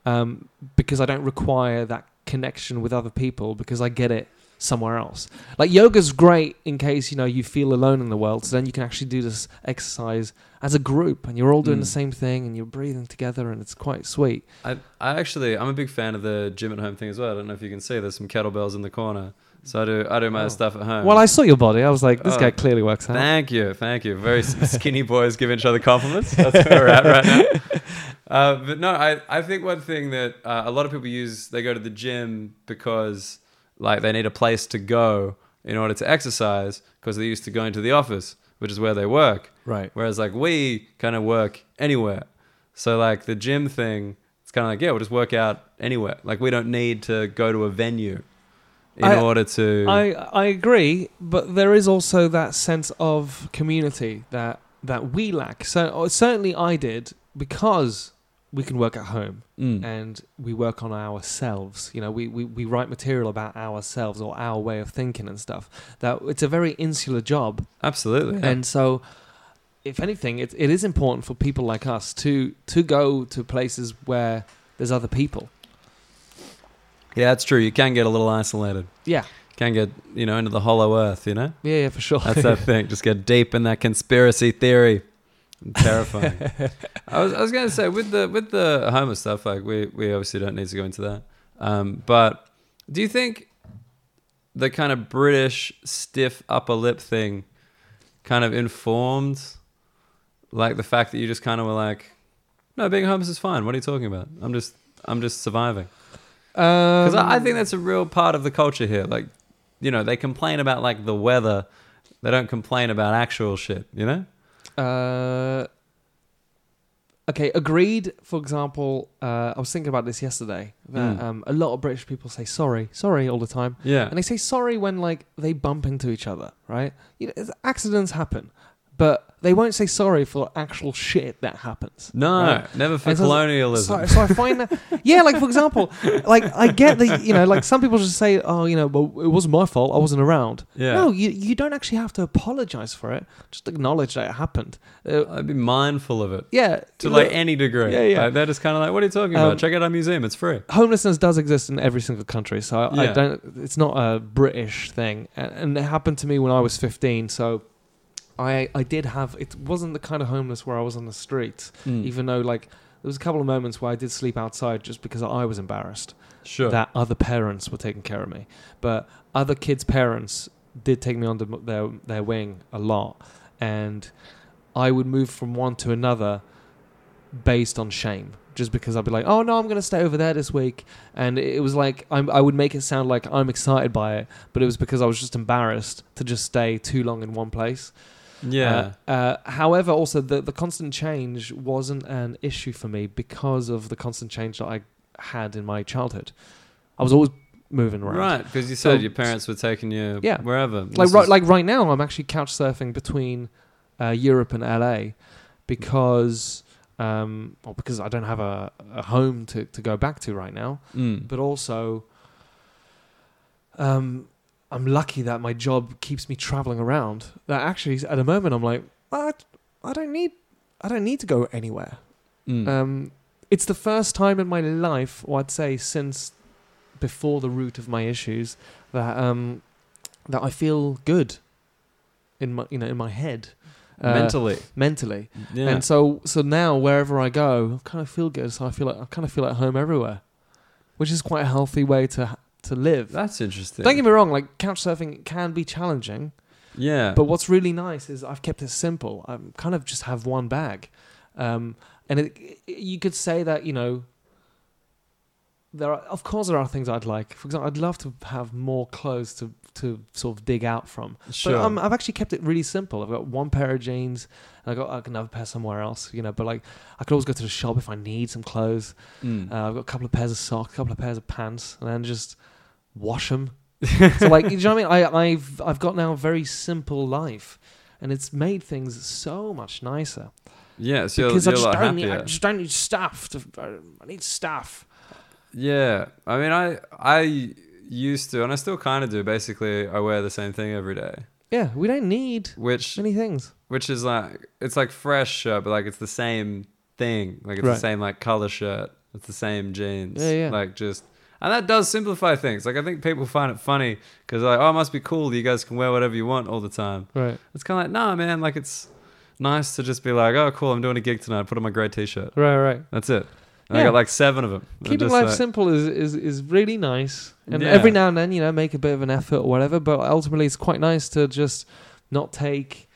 um, because I don't require that connection with other people because I get it somewhere else. Like yoga's great in case you know you feel alone in the world, so then you can actually do this exercise as a group and you're all doing Mm. the same thing and you're breathing together and it's quite sweet. I, I actually, I'm a big fan of the gym at home thing as well. I don't know if you can see. There's some kettlebells in the corner, so I do, I do my Oh. stuff at home. Well, I saw your body. I was like, this Oh, guy clearly works out. Thank you, thank you. Very skinny boys give each other compliments. That's where we're at right now. Uh, but no, I, I think one thing that uh, a lot of people use, they go to the gym because like they need a place to go in order to exercise because they're used to going to the office, which is where they work. Right. Whereas like we kind of work anywhere. So like the gym thing, it's kind of like yeah, we'll just work out anywhere. Like we don't need to go to a venue in I- order to. I I agree, but there is also that sense of community that that we lack. So uh, certainly I did because we can work at home Mm. and we work on ourselves. You know, we, we, we write material about ourselves or our way of thinking and stuff. That it's a very insular job, Absolutely. yeah. and so. If anything, it, it is important for people like us to to go to places where there's other people. yeah, that's true. You can get a little isolated. Yeah, Can get you know into the hollow earth. You know yeah, yeah for sure. that's that thing. Just get deep in that conspiracy theory. Terrifying. I was I was gonna say with the with the homo stuff, like we we obviously don't need to go into that. Um, but do you think the kind of British stiff upper lip thing kind of informed like the fact that you just kind of were like, no, being homeless is fine. What are you talking about? I'm just I'm just surviving. Because I, I think that's a real part of the culture here. Like, you know, they complain about like the weather. They don't complain about actual shit. You know? Uh, okay, agreed. For example, uh, I was thinking about this yesterday. That Mm. um, a lot of British people say sorry, sorry all the time, Yeah. and they say sorry when like they bump into each other, right? You know, accidents happen, but they won't say sorry for actual shit that happens. no, right? never for so- colonialism. So, so I find that, yeah, like for example, like I get the, you know, like some people just say, oh, you know, well, it wasn't my fault, I wasn't around. yeah. No, you you don't actually have to apologize for it. Just acknowledge that it happened. Uh, I'd be mindful of it yeah, to like any degree. Yeah, yeah. Like, they're just kind of like, what are you talking Um, about? Check out our museum. It's free. homelessness does exist in every single country, so I, I don't. It's not a British thing, and, and it happened to me when I was fifteen. So. I, I did have it wasn't the kind of homeless where I was on the streets Mm. even though like there was a couple of moments where I did sleep outside just because I was embarrassed Sure. that other parents were taking care of me. But other kids' parents did take me under their their wing a lot, and I would move from one to another based on shame. Just because I'd be like, oh no, I'm gonna stay over there this week, and it was like I'm, I would make it sound like I'm excited by it, but it was because I was just embarrassed to just stay too long in one place. Yeah. Uh, uh, however, also the the constant change wasn't an issue for me because of the constant change that I had in my childhood. I was always moving around. Right, because you said So- your parents were taking you Yeah. wherever. Like right, like right now, I'm actually couch surfing between uh, Europe and LA because um, well, because I don't have a, a home to, to go back to right now, Mm. but also um, I'm lucky that my job keeps me traveling around. That actually, at the moment, I'm like, I, I don't need I don't need to go anywhere. Mm. Um, it's the first time in my life, or I'd say since before the root of my issues, that um, that I feel good in my you know in my head, uh, Mentally. mentally, Yeah. and so so now wherever I go, I kind of feel good. So I feel like I kind of feel at home everywhere, which is quite a healthy way to to live. That's interesting. Don't get me wrong, like couch surfing can be challenging, yeah. but what's really nice is I've kept it simple. I kind of just have one bag, um, and it, you could say that you know. There are, of course, there are things I'd like. For example, I'd love to have more clothes to to sort of dig out from. sure. But um, I've actually kept it really simple. I've got one pair of jeans, and I got like another pair somewhere else. You know, but like I could always go to the shop if I need some clothes. Mm. Uh, I've got a couple of pairs of socks, a couple of pairs of pants, and then just wash them. so like, you know what I mean? I, I've I've got now a very simple life, and it's made things so much nicer yeah, so you're, because I you're a just lot don't need. I just don't need stuff. To, I need stuff. Yeah, I mean, I I used to, and I still kind of do. Basically, I wear the same thing every day, Yeah, we don't need which many things. which is like it's like fresh shirt, but like it's the same thing. Like it's Right. the same like color shirt. It's the same jeans. Yeah, yeah. Like just. And that does simplify things. Like I think people find it funny because like, oh, it must be cool. That you guys can wear whatever you want all the time. Right, It's kind of like, nah, man. Like it's nice to just be like, oh, cool. I'm doing a gig tonight. Put on my grey t-shirt. right, right. That's it. And I got like seven of them. Keeping life like- simple is, is is really nice, and Yeah. every now and then, you know, make a bit of an effort or whatever. But ultimately, it's quite nice to just not take,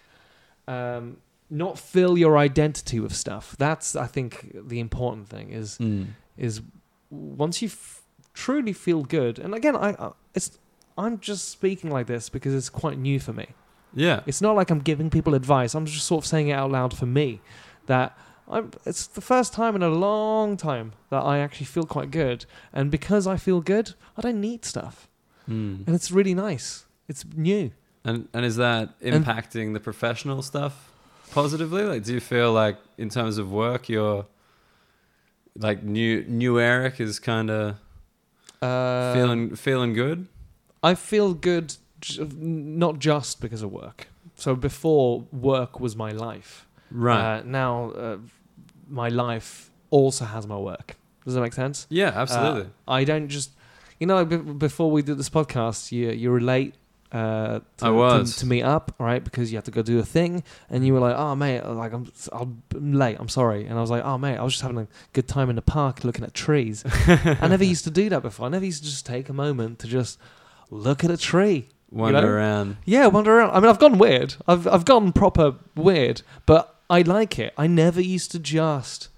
um, not fill your identity with stuff. That's I think the important thing is Mm. is once you f- truly feel good. And again, I, it's I'm just speaking like this because it's quite new for me. Yeah. It's not like I'm giving people advice. I'm just sort of saying it out loud for me that I'm it's the first time in a long time that I actually feel quite good. And because I feel good, I don't need stuff. Mm. And it's really nice. It's new. And and is that And- impacting the professional stuff positively? Like, do you feel like in terms of work, you're like new new Eric is kind of Uh, feeling feeling good? I feel good j- not just because of work. So before work was my life. Right. Uh, now uh, my life also has my work. Does that make sense? yeah, absolutely. Uh, I don't just, you know, b- before we did this podcast, you you were late. Uh, to, I was. to, to meet up, right? because you had to go do a thing, and you were like, "Oh, mate, like I'm, I'm late. I'm sorry." And I was like, "Oh, mate, I was just having a good time in the park, looking at trees. I never used to do that before. I never used to just take a moment to just look at a tree. Wander know? around. Yeah, wander around. I mean, I've gone weird. I've I've gone proper weird, but I like it. I never used to just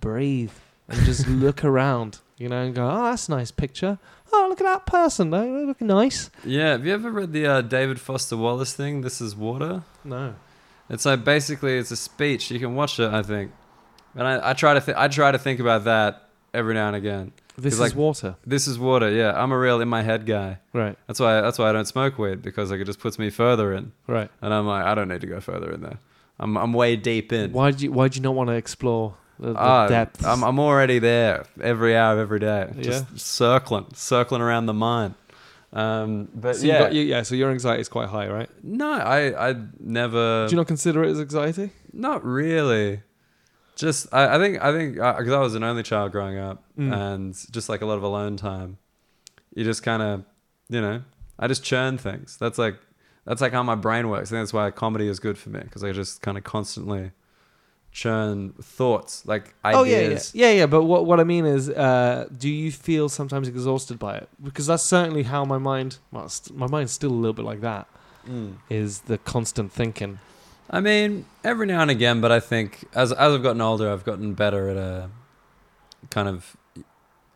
breathe and just look around, you know, and go, "Oh, that's a nice picture. Oh, look at that person. They look nice." Yeah. Have you ever read the uh, David Foster Wallace thing? This is water. No. It's like basically it's a speech. You can watch it, I think. And I, I try to th- I try to think about that every now and again. This is like- water. This is water. Yeah, I'm a real in my head guy. Right. That's why that's why I don't smoke weed because like it just puts me further in, Right. and I'm like I don't need to go further in there. I'm I'm way deep in. Why do you Why do you not want to explore the, the Ah, depths? I'm I'm already there every hour of every day, just Yeah. circling, circling around the mind. Um, but so yeah, got, you, yeah. So your anxiety is quite high, right? no, I I never. do you not consider it as anxiety? Not really. Just I, I think I think because I was an only child growing up, Mm. and just like a lot of alone time, you just kind of, you know, I just churn things. That's like that's like how my brain works. I think that's why comedy is good for me because I just kind of constantly churn thoughts, like Oh yeah, yeah, ideas. yeah, yeah. But what what I mean is, uh, do you feel sometimes exhausted by it? Because that's certainly how my mind. Well, st- my mind's still a little bit like that. Mm. Is the constant thinking. I mean, every now and again, but I think as as I've gotten older, I've gotten better at a kind of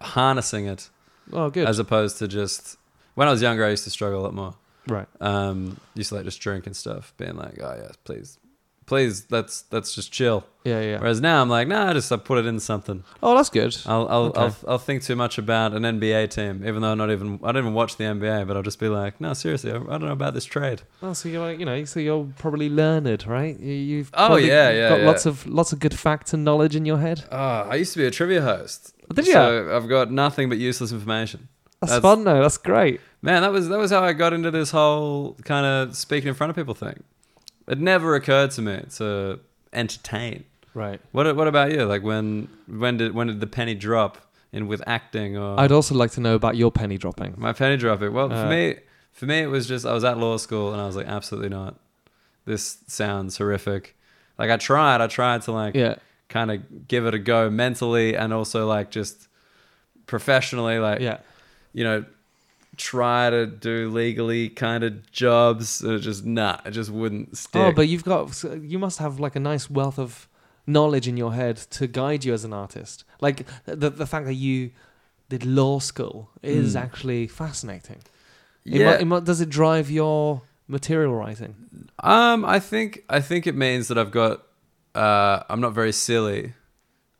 harnessing it Oh, good. as opposed to just when I was younger, I used to struggle a lot more. right. Um, used to like just drink and stuff, being like, "Oh yes, please, please, let's let's just chill." Yeah, yeah. Whereas now I'm like, "Nah, I just I put it in something. Oh, that's good. I'll I'll, Okay. I'll I'll think too much about an NBA team, even though I'm not even I don't even watch the NBA, but I'll just be like, no, seriously, I, I don't know about this trade. Oh, so you're like, you know, so you're probably learned, right? You, you've Oh, yeah, yeah, got yeah. lots of lots of good facts and knowledge in your head. Oh, I used to be a trivia host. Oh, did you? So I've got nothing but useless information. That's, that's- fun though. That's great. Man, that was that was how I got into this whole kind of speaking in front of people thing. It never occurred to me to entertain. Right. What what about you? Like when when did when did the penny drop in with acting or I'd also like to know about your penny dropping. my penny dropping? Well, Uh, for me for me it was just I was at law school and I was like absolutely not. This sounds horrific. Like I tried, I tried to like Yeah. kind of give it a go mentally and also like just professionally like Yeah. you know try to do legally kind of jobs and it just nah it just wouldn't stick Oh, but you've got you must have like a nice wealth of knowledge in your head to guide you as an artist. Like the the fact that you did law school is Mm. actually fascinating. It yeah mu- it mu- does it drive your material writing? um i think i think it means that i've got uh i'm not very silly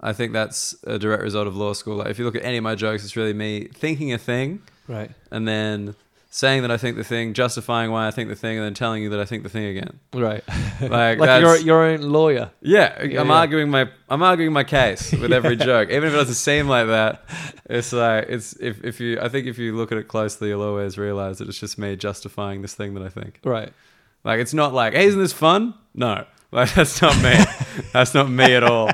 i think that's a direct result of law school like if you look at any of my jokes it's really me thinking a thing Right. and then saying that i think the thing justifying why i think the thing and then telling you that i think the thing again Right. like, like your your own lawyer. Yeah, Yeah, I'm yeah. arguing my I'm arguing my case with every joke, even if it doesn't seem like that. It's like it's if if you I think if you look at it closely, you'll always realize that it's just me justifying this thing that I think. Right. Like it's not like, hey, isn't this fun? No, like that's not me. that's not me at all.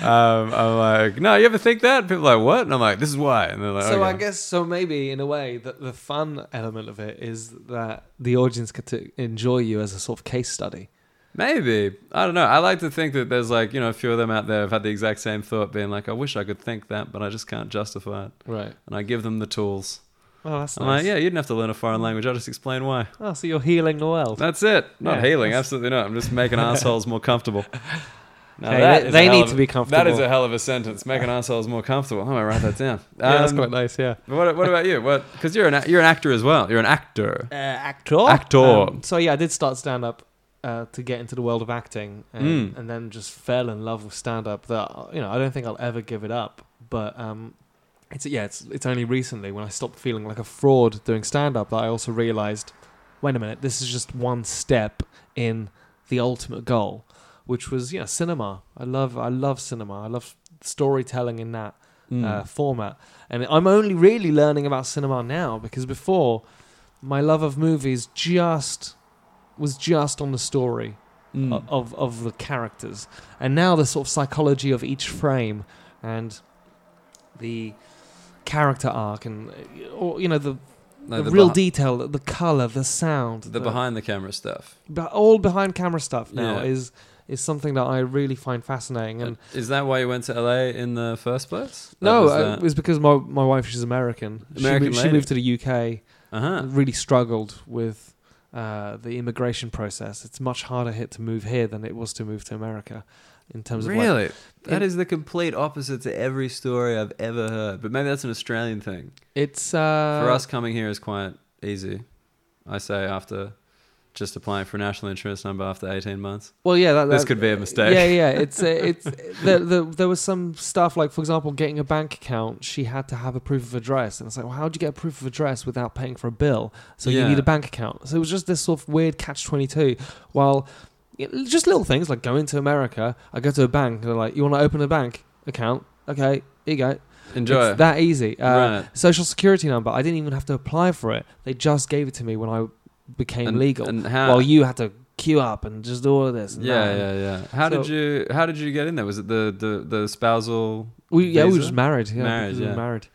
Um, I'm like, no, you ever think that? People are like, what? And I'm like, this is why. And they're like, So I guess so maybe in a way that the fun element of it is that the audience get to enjoy you as a sort of case study. maybe I don't know. I like to think that there's like you know a few of them out there have had the exact same thought, being like, I wish I could think that, but I just can't justify it. Right. And I give them the tools. Oh, that's I'm nice. like, yeah, you didn't have to learn a foreign language. I'll just explain why. Oh, so you're healing the world. That's it. Not Yeah, healing, that's- absolutely not. I'm just making assholes more comfortable. Now Hey, that they- is they a hell need of- to be comfortable. is a hell of a sentence. Making assholes more comfortable. I'm gonna write that down. yeah, that's Um, quite nice. Yeah. What, what about you? What? Because you're an a- you're an actor as well. You're an actor. Uh, actor. Actor. Um, so yeah, I did start stand up uh, to get into the world of acting, and, Mm. and then just fell in love with stand up. That you know, I don't think I'll ever give it up. But um, it's yeah, it's it's only recently when I stopped feeling like a fraud doing stand up that I also realized, wait a minute, this is just one step in the ultimate goal, which was you know cinema. I love I love cinema. I love storytelling in that Mm. uh, format. And I'm only really learning about cinema now because before my love of movies just was just on the story Mm. of of the characters, and now the sort of psychology of each frame and the character arc and uh, or you know the, No, the, real behi- detail, the color, the sound, the behind the camera stuff. but all behind camera stuff now Yeah. is is something that I really find fascinating. And is that why you went to LA in the first place? That no, was uh, it was because my my wife she's American. she, American moved, she lady. moved to the UK. uh-huh. really struggled with uh, the immigration process. It's much harder hit to move here than it was to move to America in terms of like, Really? That it- is the complete opposite to every story I've ever heard. But maybe that's an Australian thing. it's uh, For us, coming here is quite easy. I say after just applying for a national insurance number after 18 months. Well, yeah, that, This could be a mistake. Yeah, yeah. It's uh, it's the, the, there was some stuff like, for example, getting a bank account. She had to have a proof of address, and it's like, well, how do you get a proof of address without paying for a bill? So you need a bank account. So it was just this sort of weird catch twenty two. While you know, just little things like going to America, I go to a bank. They're like, you want to open a bank account? Okay, here you go. Enjoy. It's that easy. Uh, Right. Social security number. I didn't even have to apply for it. They just gave it to me when I became and, legal. And how? while you had to queue up and just do all of this. And yeah, that. yeah, yeah. How did you How did you get in there? Was it the the the spousal? We yeah, we were just married. Yeah, Married, because we were yeah. married.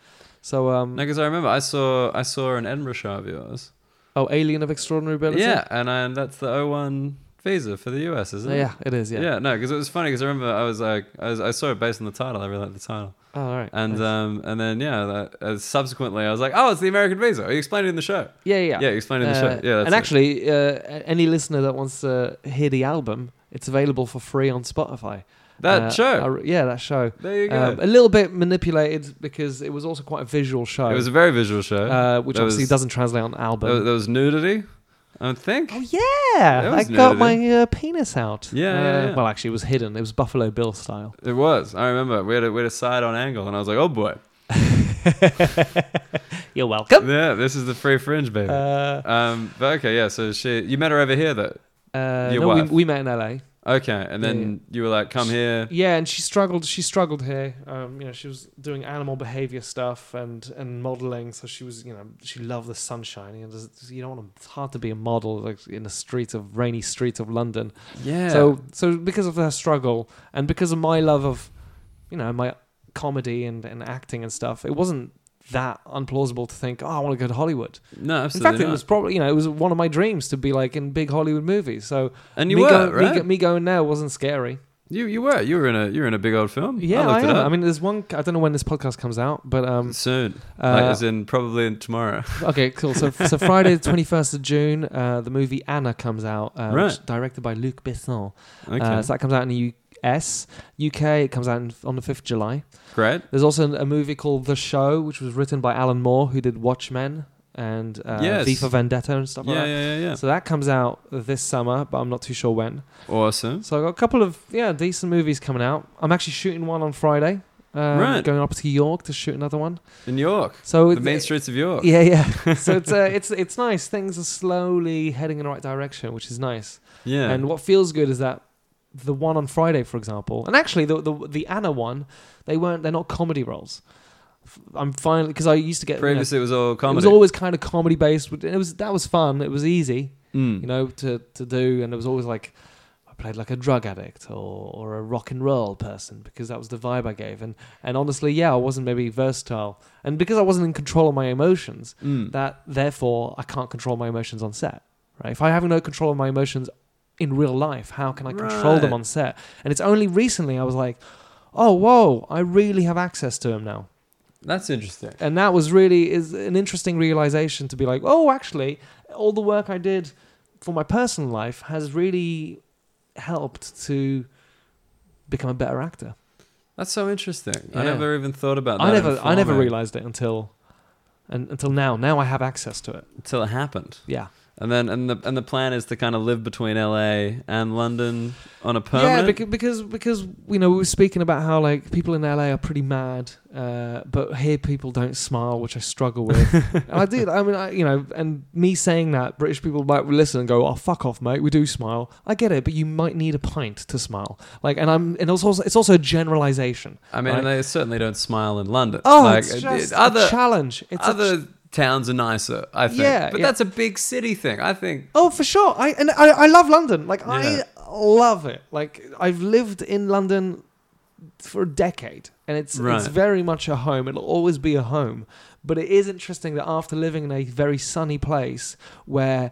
So um, No, because I remember I saw I saw an Edinburgh show of yours. oh, Alien of Extraordinary Ability. Yeah, and I, and that's the O1 visa for the US, isn't it? yeah, it is. Yeah. Yeah, no, because it was funny because I remember I was like I, was, I saw it based on the title. I really liked the title, Oh, all right. and Nice. um and then yeah, that, uh, subsequently I was like, oh, it's the American visa. You explained it in the show. yeah, yeah. Yeah, you explained it in the Uh, show. Yeah, that's and it. actually, uh, any listener that wants to hear the album, it's available for free on Spotify. that Uh, show. I- yeah, that show. there you go. Um, a little bit manipulated because it was also quite a visual show, it was a very visual show. uh, which there obviously was- doesn't translate on album. there was nudity. I think. Oh yeah, I got my uh, penis out. Yeah, Uh, yeah, yeah. Well, actually, it was hidden. It was Buffalo Bill style. It was. I remember we had a we had a side on angle, and I was like, oh boy, You're welcome. yeah, this is the free fringe, baby. Uh, um, but okay, yeah. So she, you met her over here, though. uh, no, we, we met in LA. Okay, and then you were like, come here. Yeah, and she struggled. She struggled here. Um, you know, she was doing animal behavior stuff and and modeling. So she was, you know, she loved the sunshine. You know, you don't want to. It's hard to be a model like in the streets of rainy streets of London. Yeah. So so because of her struggle and because of my love of, you know, my comedy and, and acting and stuff, it wasn't that unplausible to think, oh, I want to go to Hollywood. no, In absolutely fact, it was probably, you know, it was one of my dreams to be like in big Hollywood movies. So and you me, were go- right. me, me going there wasn't scary. you you were you were in a you were in a big old film. Yeah, I I, am. I mean, there's one. I don't know when this podcast comes out, but um, soon, uh, like as in probably tomorrow. okay, cool. So, so Friday, the twenty first of June, uh, the movie Anna comes out, uh, Right. directed by Luc Besson. Okay, Uh, so that comes out in the US, UK. It comes out on the fifth of July. great. There's also a movie called The Show, which was written by Alan Moore, who did Watchmen and uh, Yes. V for Vendetta and stuff Yeah, like that. yeah, yeah, yeah. So that comes out this summer, but I'm not too sure when. Awesome. So I've got a couple of yeah decent movies coming out. I'm actually shooting one on Friday. Um, Right. Going up to York to shoot another one. In York, So the main streets of York. Yeah, yeah. so it's uh, it's it's nice. Things are slowly heading in the right direction, which is nice. Yeah. And what feels good is that the one on Friday, for example, and actually the the the Anna one, they weren't. They're not comedy roles. I'm finally because I used to get you know, Previously, it was all comedy. it was always kind of comedy based. It was that was fun. It was easy, Mm. you know, to to do, and it was always like. I played like a drug addict or, or a rock and roll person because that was the vibe I gave. And, and honestly, yeah, I wasn't maybe versatile. And because I wasn't in control of my emotions, Mm. that therefore I can't control my emotions on set. Right? If I have no control of my emotions in real life, how can I control them on set? And it's only recently I was like, oh whoa, I really have access to them now. That's interesting. And that was really is an interesting realization to be like, oh, actually, all the work I did for my personal life has really helped to become a better actor. That's so interesting. I never even thought about that. I never I never realized it until and until now. Now I have access to it. until it happened. Yeah. And then and the and the plan is to kind of live between LA and London on a Yeah, permanent. because, because because you know we were speaking about how like people in LA are pretty mad, uh, but here people don't smile, which I struggle with. and I did. I mean, I, you know, and me saying that British people might listen and go, "Oh, fuck off, mate. We do smile." I get it, but you might need a pint to smile. Like, and I'm and it's also it's also a generalization. I mean, right? they certainly don't smile in London. Oh, like, it's just it- other a challenge. It's a other towns are nicer, I think. Yeah, but yeah. that's a big city thing. I think. Oh, for sure. I and I, I love London. Like Yeah. I love it. Like I've lived in London for a decade, and it's Right. it's very much a home. It'll always be a home. But it is interesting that after living in a very sunny place, where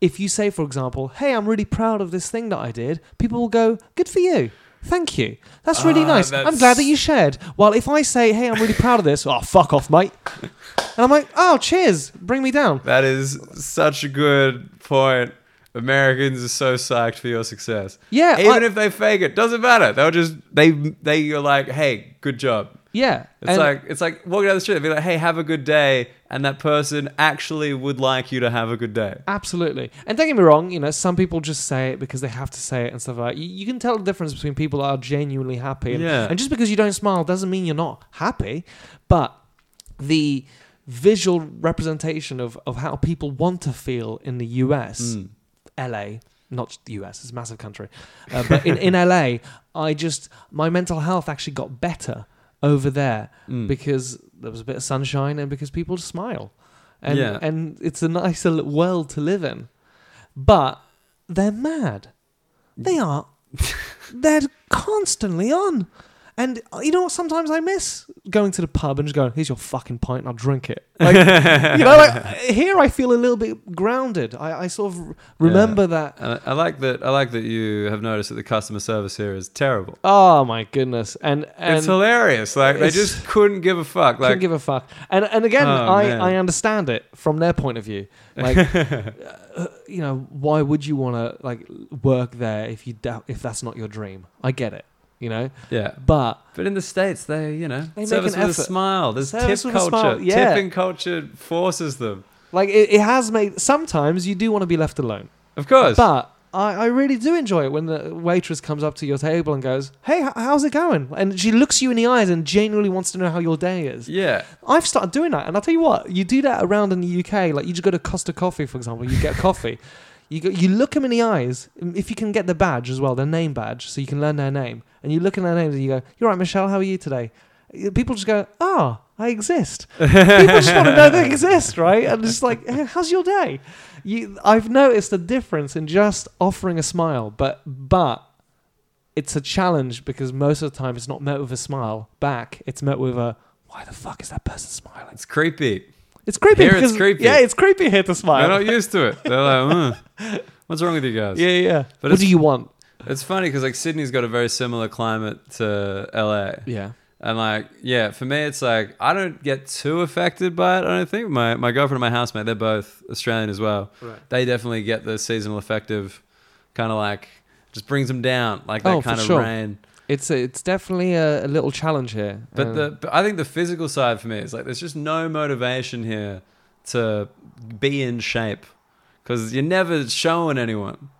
if you say, for example, "Hey, I'm really proud of this thing that I did," people will go, "Good for you." Thank you. That's really Ah, nice. I'm that's- glad that you shared. While if I say, "Hey, I'm really proud of this," oh fuck off, mate. And I'm like, "Oh, cheers. Bring me down." That is such a good point. Americans are so psyched for your success. Yeah, Even I- if they fake it, doesn't matter. They'll just they they you're like, hey, good job. Yeah, It's and- like it's like walking down the street and be like, "Hey, have a good day," and that person actually would like you to have a good day. Absolutely. And don't get me wrong, you know, some people just say it because they have to say it and stuff like that. You, you can tell the difference between people that are genuinely happy. And, Yeah. and just because you don't smile doesn't mean you're not happy. But the visual representation of, of how people want to feel in the US, Mm. LA, not the US, it's a massive country, uh, but in, in LA, I just, my mental health actually got better over there Mm. because there was a bit of sunshine and because people smile. And, Yeah. and it's a nicer world to live in. But they're mad. They are. they're constantly on. And uh, you know what? Sometimes I miss going to the pub and just going, "Here's your fucking pint, and I'll drink it." Like, you know, like here I feel a little bit grounded. I, I sort of remember that. And I I like that. I like that you have noticed that the customer service here is terrible. Oh my goodness! And and it's hilarious. Like they just couldn't give a fuck. Like, couldn't give a fuck. And and again, Oh, I, man. I understand it from their point of view. Like, uh, you know, why would you want to like work there if you doubt if that's not your dream? I get it, you know. yeah. But But in the states, they you know They make service an with a effort. smile. There's Service tip culture. yeah. Tipping culture forces them. like it, it has made sometimes you do want to be left alone. Of course. But I, I really do enjoy it when the waitress comes up to your table and goes, "Hey, h- how's it going?" And she looks you in the eyes and genuinely wants to know how your day is. yeah. I've started doing that, and I'll tell you what, you do that around in the UK. Like you just go to Costa Coffee, for example, you get coffee. You go, you look them in the eyes. If you can get the badge as well, their name badge, so you can learn their name, and you look in their names and you go, "You're right, Michelle. How are you today?" People just go, "Oh, I exist." People just want to know they exist, right? And it's like, "Eh, "How's your day?" You, I've noticed a difference in just offering a smile, but but it's a challenge because most of the time it's not met with a smile back. It's met with a why the fuck is that person smiling? It's creepy. It's creepy. Here it's creepy. Yeah, it's creepy here to smile. They're not used to it. They're like, "Uh, what's wrong with you guys? yeah, yeah. yeah. But what do you want? It's funny because like Sydney's got a very similar climate to LA. Yeah. And like, yeah, for me, it's like I don't get too affected by it. I don't think my my girlfriend and my housemate, they're both Australian as well. Right. They definitely get the seasonal affective, kind of like just brings them down, like that Oh, kind of sure. rain. It's a, it's definitely a, a little challenge here. But Um, the but I think the physical side for me is like there's just no motivation here to be in shape because you're never showing anyone.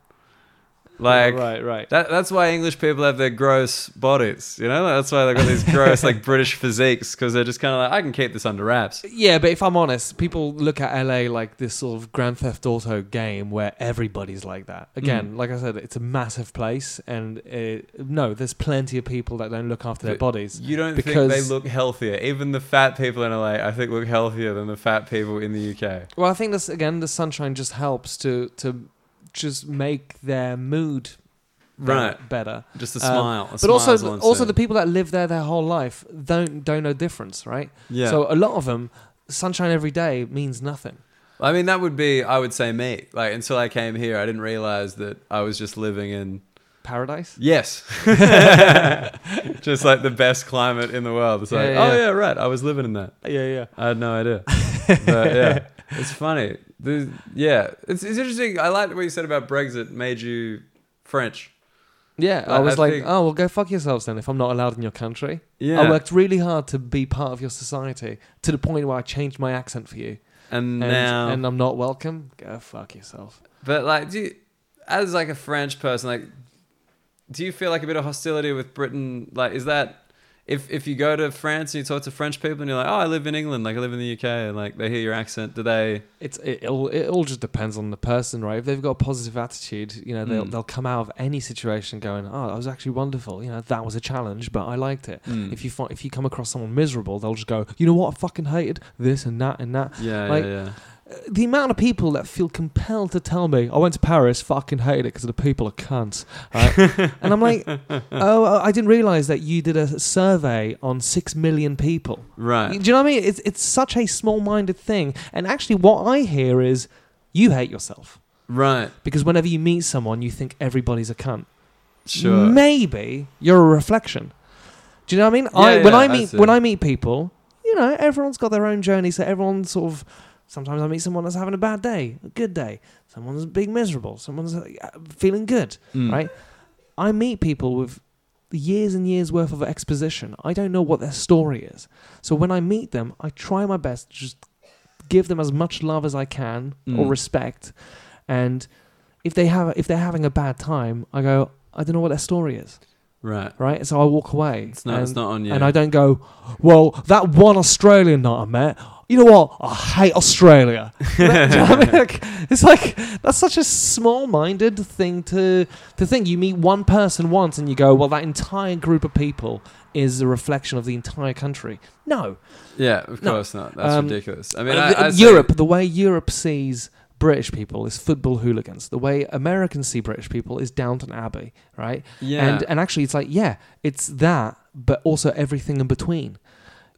Like right, right. That, that's why English people have their gross bodies, you know. That's why they've got these gross like British physiques because they're just kind of like I can keep this under wraps. Yeah, but if I'm honest, people look at LA like this sort of Grand Theft Auto game where everybody's like that. Again, Mm. like I said, it's a massive place, and uh no, there's plenty of people that don't look after their bodies. You don't think they look healthier? Even the fat people in LA, I think, look healthier than the fat people in the UK. Well, I think this again, the sunshine just helps to to just make their mood Right. better. Just a Um, smile. A But also, also the people that live there their whole life don't don't know difference, right? yeah. So a lot of them, sunshine every day means nothing. I mean, that would be, I would say, me. Like until I came here, I didn't realize that I was just living in Paradise. yes, just like the best climate in the world. It's Yeah, like, yeah, oh yeah. yeah, right. I was living in that. Yeah, yeah. I had no idea. but yeah, it's funny. The, yeah, it's, it's interesting. I like what you said about Brexit made you French. Yeah, I I- was I like, think- oh, well, go fuck yourselves then if I'm not allowed in your country. Yeah. I worked really hard to be part of your society to the point where I changed my accent for you. and, And, now, and I'm not welcome. Go fuck yourself. but like, do you, as like a French person, like, do you feel like a bit of hostility with Britain? Like, is that if if you go to France and you talk to French people and you're like, oh, I live in England, like I live in the UK, and like they hear your accent, do they? It's it, all it all just depends on the person, right? If they've got a positive attitude, you know, they'll Mm. they'll come out of any situation going, "Oh, that was actually wonderful." You know, that was a challenge, but I liked it. Mm. If you find, if you come across someone miserable, they'll just go, "You know what? I fucking hated this and that and that." yeah, like- yeah, yeah. The amount of people that feel compelled to tell me, "I went to Paris, fucking hated it because the people are cunts," right? and I'm like, "Oh, I didn't realize that you did a survey on six million people." Right. Do you know what I mean? It's it's such a small-minded thing, and actually, what I hear is you hate yourself Right. because whenever you meet someone, you think everybody's a cunt. Sure. Maybe you're a reflection. Do you know what I mean? Yeah, I when yeah, I I meet see. when I meet people, you know, everyone's got their own journey. So everyone sort of. Sometimes I meet someone that's having a bad day, a good day. Someone's being miserable. Someone's uh, feeling good, Mm. right? I meet people with years and years worth of exposition. I don't know what their story is. So when I meet them, I try my best to just give them as much love as I can or Mm. respect. And if they have if they're having a bad time, I go, I don't know what their story is, Right. right? So I walk away. It's not. it's not on you. and I don't go, well, that one Australian that I met, you know what? I hate Australia. You know I mean? Like, it's like that's such a small-minded thing to to think. You meet one person once and you go, well, that entire group of people is a reflection of the entire country. No, Yeah, of No. course not. That's Um, ridiculous. I mean, Uh, I, I say- Europe, the way Europe sees British people is football hooligans. The way Americans see British people is Downton Abbey, right? Yeah. And and actually, it's like yeah, it's that, but also everything in between.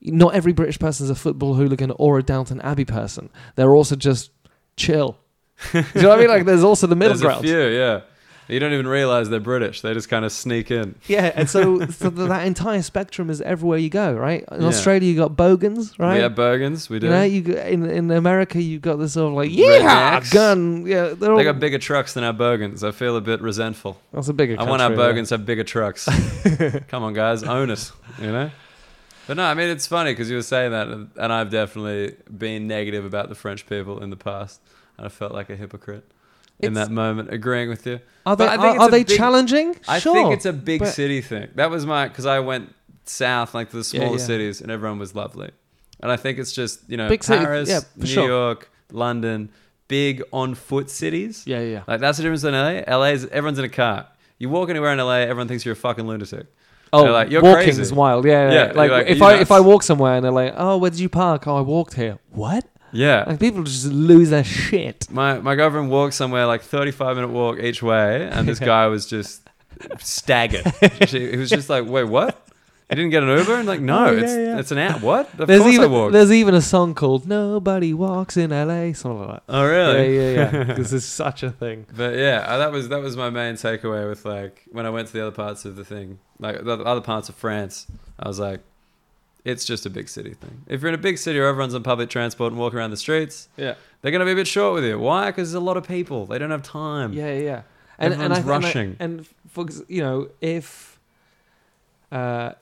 Not every British person is a football hooligan or a Downton Abbey person. They're also just chill. Do you know what I mean? Like there's also the middle There's ground. a few. Yeah. You don't even realize they're British. They just kind of sneak in. Yeah, and so, so that entire spectrum is everywhere you go, right? In Yeah. Australia, you got bogans, right? We have bogans. We do. You know, you in in America, you got this sort of like yeah, gun. Yeah, they're all, they got bigger trucks than our bogans. I feel a bit resentful. That's a bigger. I want our country, yeah. To have bigger trucks. Come on, guys, own it. You know. But no, I mean it's funny because you were saying that, and I've definitely been negative about the French people in the past, and I felt like a hypocrite in It's- that moment, agreeing with you. Are they But I think are, are they big- challenging? I sure. think it's a big but- city thing. That was my because I went south, like to the smaller yeah. cities, and everyone was lovely. And I think it's just you know Big city, Paris, yeah, New sure. York, London, big on foot cities. Yeah, yeah. Like that's the difference in LA. LA is everyone's in a car. You walk anywhere in LA, everyone thinks you're a fucking lunatic. Oh, They're like, "You're walking crazy." is wild. Yeah, yeah. Yeah. Like, you're like, if "Are I you if I walk somewhere and they're like, "Oh, where did you park?" Oh, I walked here. What? Yeah. Like people just lose their shit. My my girlfriend walked somewhere like 35 minute walk each way, and this guy was just staggered. she, he was just like, "Wait, what? You didn't get an Uber?" And like, "No, Oh, yeah, it's yeah. it's an app. What? Of There's course even I walked." there's even a song called "Nobody Walks in L.A." Something like that. Oh really? Yeah, yeah, yeah. this is such a thing. But yeah, uh, that was that was my main takeaway with like when I went to the other parts of the thing, like the other parts of France. I was like, it's just a big city thing. If you're in a big city where everyone's on public transport and walking around the streets, Yeah, they're gonna be a bit short with you. Why? Because there's a lot of people. They don't have time. yeah, yeah. And and Everyone's and I- rushing. And, for you know, if uh,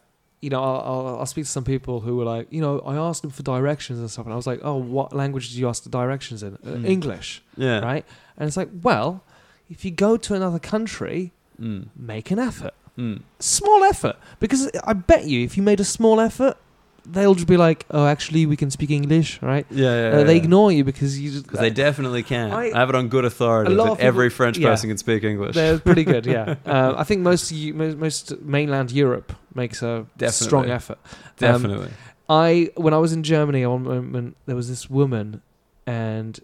you know, I'll, I'll I'll speak to some people who were like, you know, I asked them for directions and stuff, and I was like, oh, what language did you ask the directions in? Mm. English, Yeah. right? And it's like, well, if you go to another country, Mm. make an effort. Mm. small effort because I bet you if you made a small effort, they'll just be like, "Oh, actually, we can speak English, right?" Yeah, yeah. Uh, they yeah. ignore you because you just Because they definitely can. I, I- have it on good authority that people- every French yeah. person can speak English. they're pretty good. Yeah, uh, I think most most, most mainland Europe makes a Definitely. strong effort. Definitely. I when I was in Germany, one moment there was this woman, and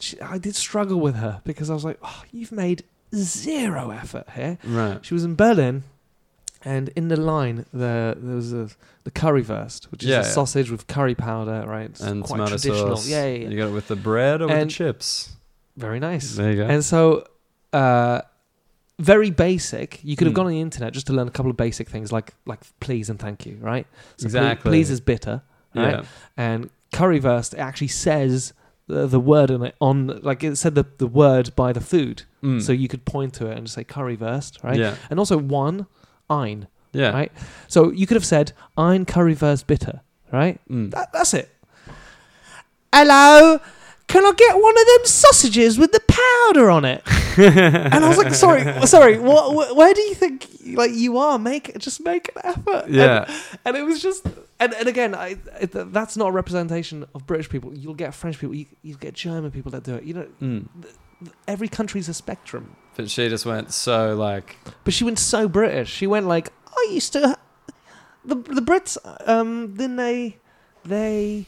she, I did struggle with her because I was like, oh, "You've made zero effort here." right. She was in Berlin, and in the line there there was a, the currywurst, which is Yeah, a yeah. sausage with curry powder, right? It's And quite tomato traditional. sauce. Yeah, yeah, yeah. You got it with the bread or with And- the chips. very nice. There you go. And so, uh, very basic. You could have Mm. gone on the internet just to learn a couple of basic things, like like please and thank you, right? So ple- Exactly. please is bitte, right? yeah. And currywurst it actually says the, the word on it on like it said the, the word by the food, Mm. so you could point to it and just say currywurst, right? Yeah. And also one, ein. Yeah. Right? So you could have said ein currywurst bitte, right? Mm. That, that's it. Hello, can I get one of them sausages with the powder on it? and I was like, sorry, sorry. What, wh- where do you think like you are? Make just make an effort. Yeah. And, and it was just, and, and again, I, it, that's not a representation of British people. You'll get French people. You you get German people that do it. You know, Mm. Every country's a spectrum. But she just went so like But she went so British. She went like, I used to. The the Brits, um, then they they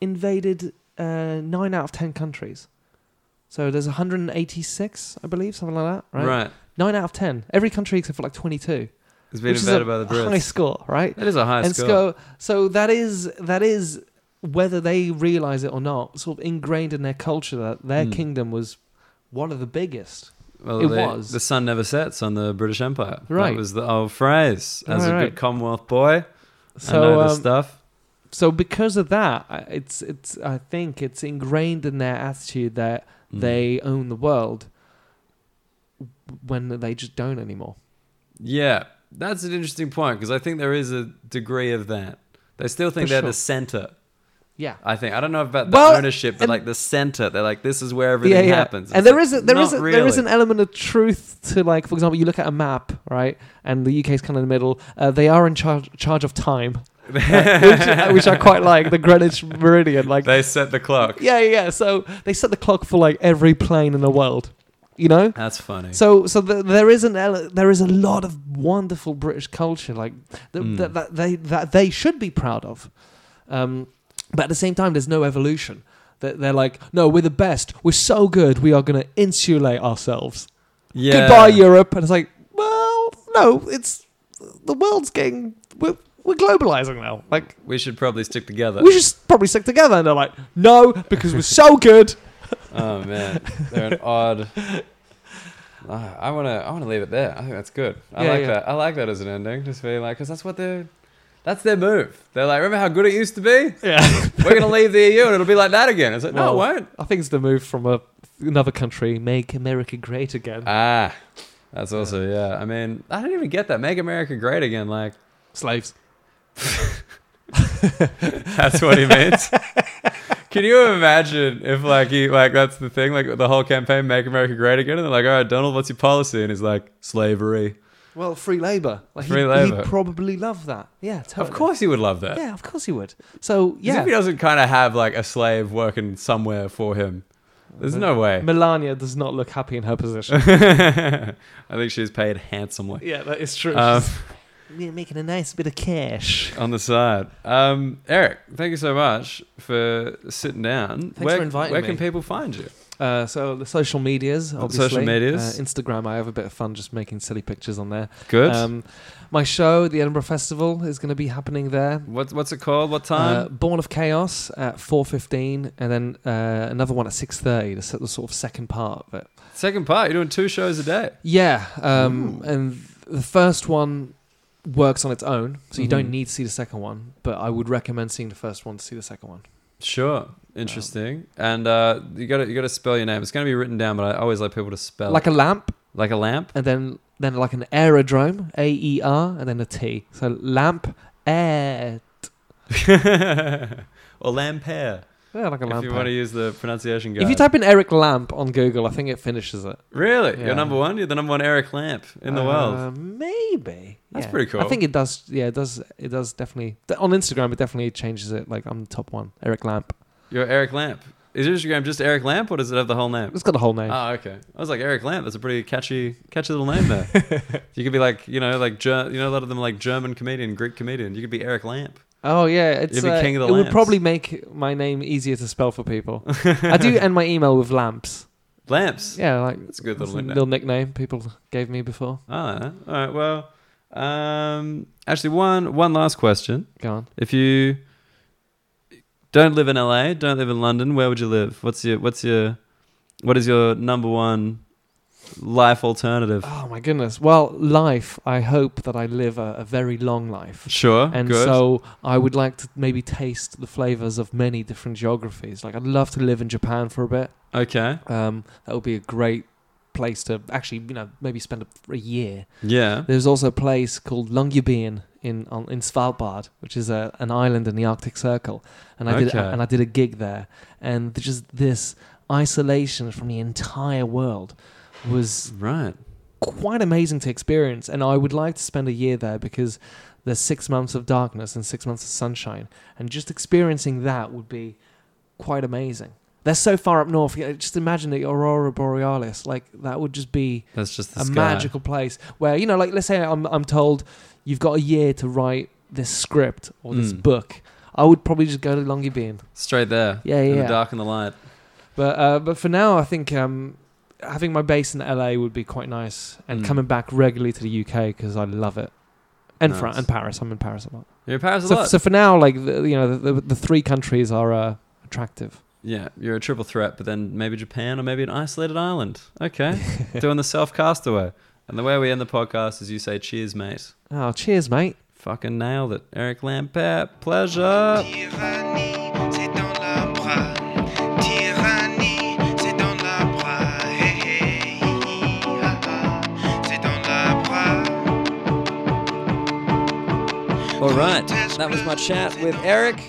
invaded uh, nine out of ten countries. So there's 186, I believe, something like that, right? right. Nine out of ten. Every country except for like 22, It's been invaded by the Brits. high score, right? That is a high and score. so so that is that is whether they realize it or not, sort of ingrained in their culture that their Mm. kingdom was one of the biggest. well, it they- was. The sun never sets on the British Empire. Right. That was the old phrase. As Right, a right. good Commonwealth boy, I So know this um, stuff. so because of that, it's it's I think it's ingrained in their attitude that Mm. they own the world when they just don't anymore. Yeah, That's an interesting point because I think there is a degree of that. They still think For they're sure. the center. Yeah. I think I don't know about the Well, ownership, but like the center. They're like this is where everything happens. And It's there like, is a, there is a, there is an element of truth to like, for example, you look at a map, right, and the UK is kind of in the middle. Uh, they are in charge charge of time, uh, which, which I quite like. The Greenwich Meridian, like, they set the clock. yeah, yeah. yeah. So they set the clock for like every plane in the world, you know. That's funny. So, so the, there is an ele- there is a lot of wonderful British culture, like th- Mm. that, that they that they should be proud of. Um, but at the same time, there's no evolution. They're, they're like, no, we're the best. We're so good. We are going to insulate ourselves. yeah. Goodbye, Europe. And it's like, well, no, it's the world's getting we're, we're globalizing now. Like, We should probably stick together. we should probably stick together. And they're like, no, because we're so good. Oh man, they're an odd. I want to. I want to leave it there. I think that's good. I Yeah, like yeah. that. I like that as an ending. Just being like, because that's what they're. That's their move. They're like, remember how good it used to be? Yeah. We're gonna leave the EU and it'll be like that again. It's like, no, Well, it won't. I think it's the move from a, another country, make America great again. Ah, that's also yeah. I mean, I don't even get that. Make America great again. Like Slaves. that's what he means. Can you imagine if like he like that's the thing like the whole campaign make America great again and they're like all right Donald what's your policy and he's like slavery Well, free labor. Like Free he'd, labour. He'd probably love that. Yeah, totally. of course he would love that Yeah, of course he would. So yeah yeah, if he doesn't kind of have like a slave working somewhere for him there's no way Melania does not look happy in her position. I think she's paid handsomely yeah, that is true. um, We're making a nice bit of cash. on the side. Um, Eric, thank you so much for sitting down. Thanks where, for inviting me. Where me. can people find you? Uh, so the social medias, obviously. social medias. Uh, Instagram, I have a bit of fun just making silly pictures on there. Good. Um, my show, the Edinburgh Festival, is going to be happening there. what, what's it called? What Uh, time? Born of Chaos at 4.15 and then uh, another one at 6.30, the, s- the sort of second part of it. Second part. You're doing two shows a day. Yeah, um, and the first one works on its own, so you Mhm. don't need to see the second one. But I would recommend seeing the first one to see the second one. Sure. Interesting. and uh, you got to you got to spell your name. It's going to be written down, but I always like people to spell Like it. a lamp, like a lamp. and then then like an aerodrome, A E R, and then a T. So lamp, air. or lampere. Yeah, like a lamp. If you want to use the pronunciation guide. If you type in Eric Lamp on Google, I think it finishes it. really, Yeah. you're number one. You're the number one Eric Lamp in the Uh, world. Maybe. That's Yeah. pretty cool. I think it does. Yeah, it does. It does definitely. On Instagram, it definitely changes it. Like I'm the top one, Eric Lamp. You're Eric Lamp. Is your Instagram just Eric Lamp, or does it have the whole name? It's got the whole name. Oh, okay. I was like Eric Lamp. That's a pretty catchy, catchy little name there. you could be like, you know, like you know, a lot of them like German comedian, Greek comedian. You could be Eric Lamp. Oh yeah, it's uh, king of the it would lamps. probably make my name easier to spell for people. I do end my email with lamps. Lamps. Yeah, like That's a good little nickname. little nickname people gave me before. Oh, all right. Well, um, actually, one one last question. Go on. If you don't live in LA, don't live in London, where would you live? What's your what's your what is your number one life alternative? Oh my goodness. Well, life. I hope that I live a, a very long life. Sure. And good. so I would like to maybe taste the flavors of many different geographies. Like I'd love to live in Japan for a bit. okay. Um, that would be a great place to actually, you know, maybe spend a, a year. Yeah. There's also a place called Longyearbyen in on, in Svalbard, which is a, an island in the Arctic Circle, and I did and I did a gig there, and just this isolation from the entire world was Right. quite amazing to experience, and I would like to spend a year there because there's six months of darkness and six months of sunshine, and just experiencing that would be quite amazing. They're so far up north. Just imagine the aurora borealis. Like that would just be That's just a sky. magical place where you know like let's say I'm I'm told you've got a year to write this script or this Mm. book I would probably just go to Longyearbyen Straight there. yeah In yeah the dark and the light. but uh, but for now I think um having my base in LA would be quite nice and Mm. coming back regularly to the UK because I love it and Nice. France and Paris I'm in Paris a lot You're in Paris a so, lot. so for now like the, you know the, the, the three countries are uh, attractive yeah, you're a triple threat, but then maybe Japan or maybe an isolated island. Okay. Doing the self castaway. And the way we end the podcast is you say cheers, mate. oh cheers mate Fucking nailed it. Eric Lampaert, pleasure. Right, that was my chat with Eric.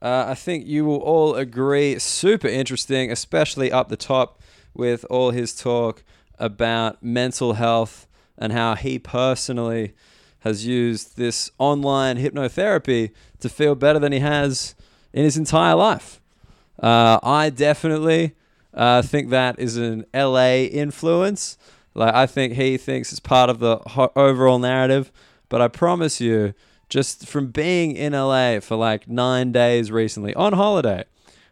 Uh, I think you will all agree, super interesting, especially up the top with all his talk about mental health and how he personally has used this online hypnotherapy to feel better than he has in his entire life. Uh, I definitely uh, think that is an LA influence. Like I think he thinks it's part of the ho- overall narrative, but I promise you, just from being in LA for like nine days recently on holiday,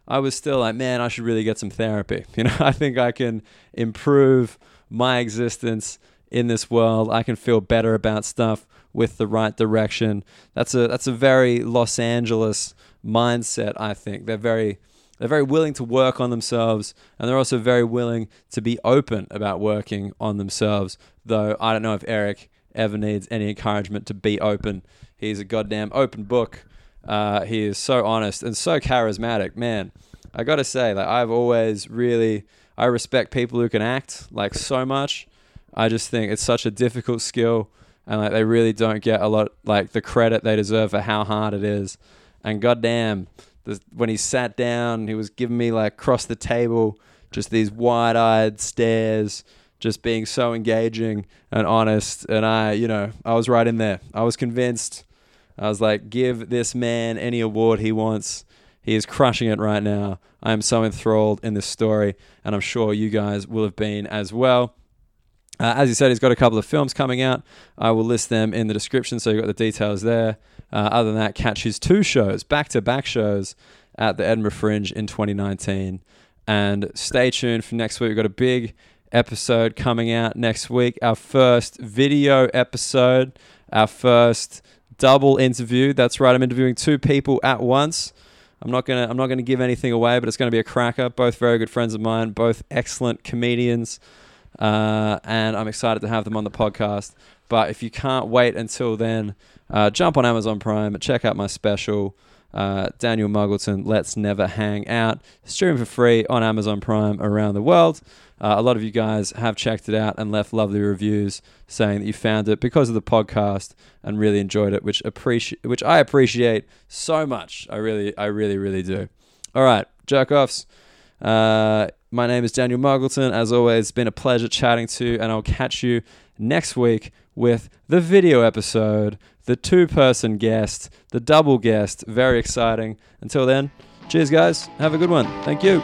I was still like, man, I should really get some therapy. You know, I think I can improve my existence in this world. I can feel better about stuff with the right direction. That's a that's a very Los Angeles mindset. I think they're very they're very willing to work on themselves, and they're also very willing to be open about working on themselves. Though I don't know if Eric ever needs any encouragement to be open. He's a goddamn open book. Uh, he is so honest and so charismatic, man. I gotta say, like I've always really I respect people who can act like so much. I just think it's such a difficult skill, and like they really don't get a lot like the credit they deserve for how hard it is. And goddamn, the, when he sat down, he was giving me like across the table, just these wide-eyed stares, just being so engaging and honest. And I, you know, I was right in there. I was convinced. I was like, give this man any award he wants. He is crushing it right now. I am so enthralled in this story, and I'm sure you guys will have been as well. Uh, as you said, he's got a couple of films coming out. I will list them in the description, so you've got the details there. Uh, other than that, catch his two shows, back to back shows at the Edinburgh Fringe in 2019. And stay tuned for next week. We've got a big episode coming out next week. Our first video episode, our first double interview. That's right, I'm interviewing two people at once. I'm not gonna I'm not gonna give anything away, but it's gonna be a cracker. Both very good friends of mine, both excellent comedians, uh, and I'm excited to have them on the podcast. But if you can't wait until then, uh, jump on Amazon Prime, check out my special. Uh, Daniel Muggleton, Let's Never Hang Out, streaming for free on Amazon Prime around the world. Uh, a lot of you guys have checked it out and left lovely reviews saying that you found it because of the podcast and really enjoyed it, which appreciate, which I appreciate so much. I really, I really, really do. All right, jerk offs. Uh, my name is Daniel Muggleton. As always, it's been a pleasure chatting to you, and I'll catch you next week with the video episode, the two person guest, the double guest. Very exciting. Until then, cheers, guys. Have a good one. Thank you.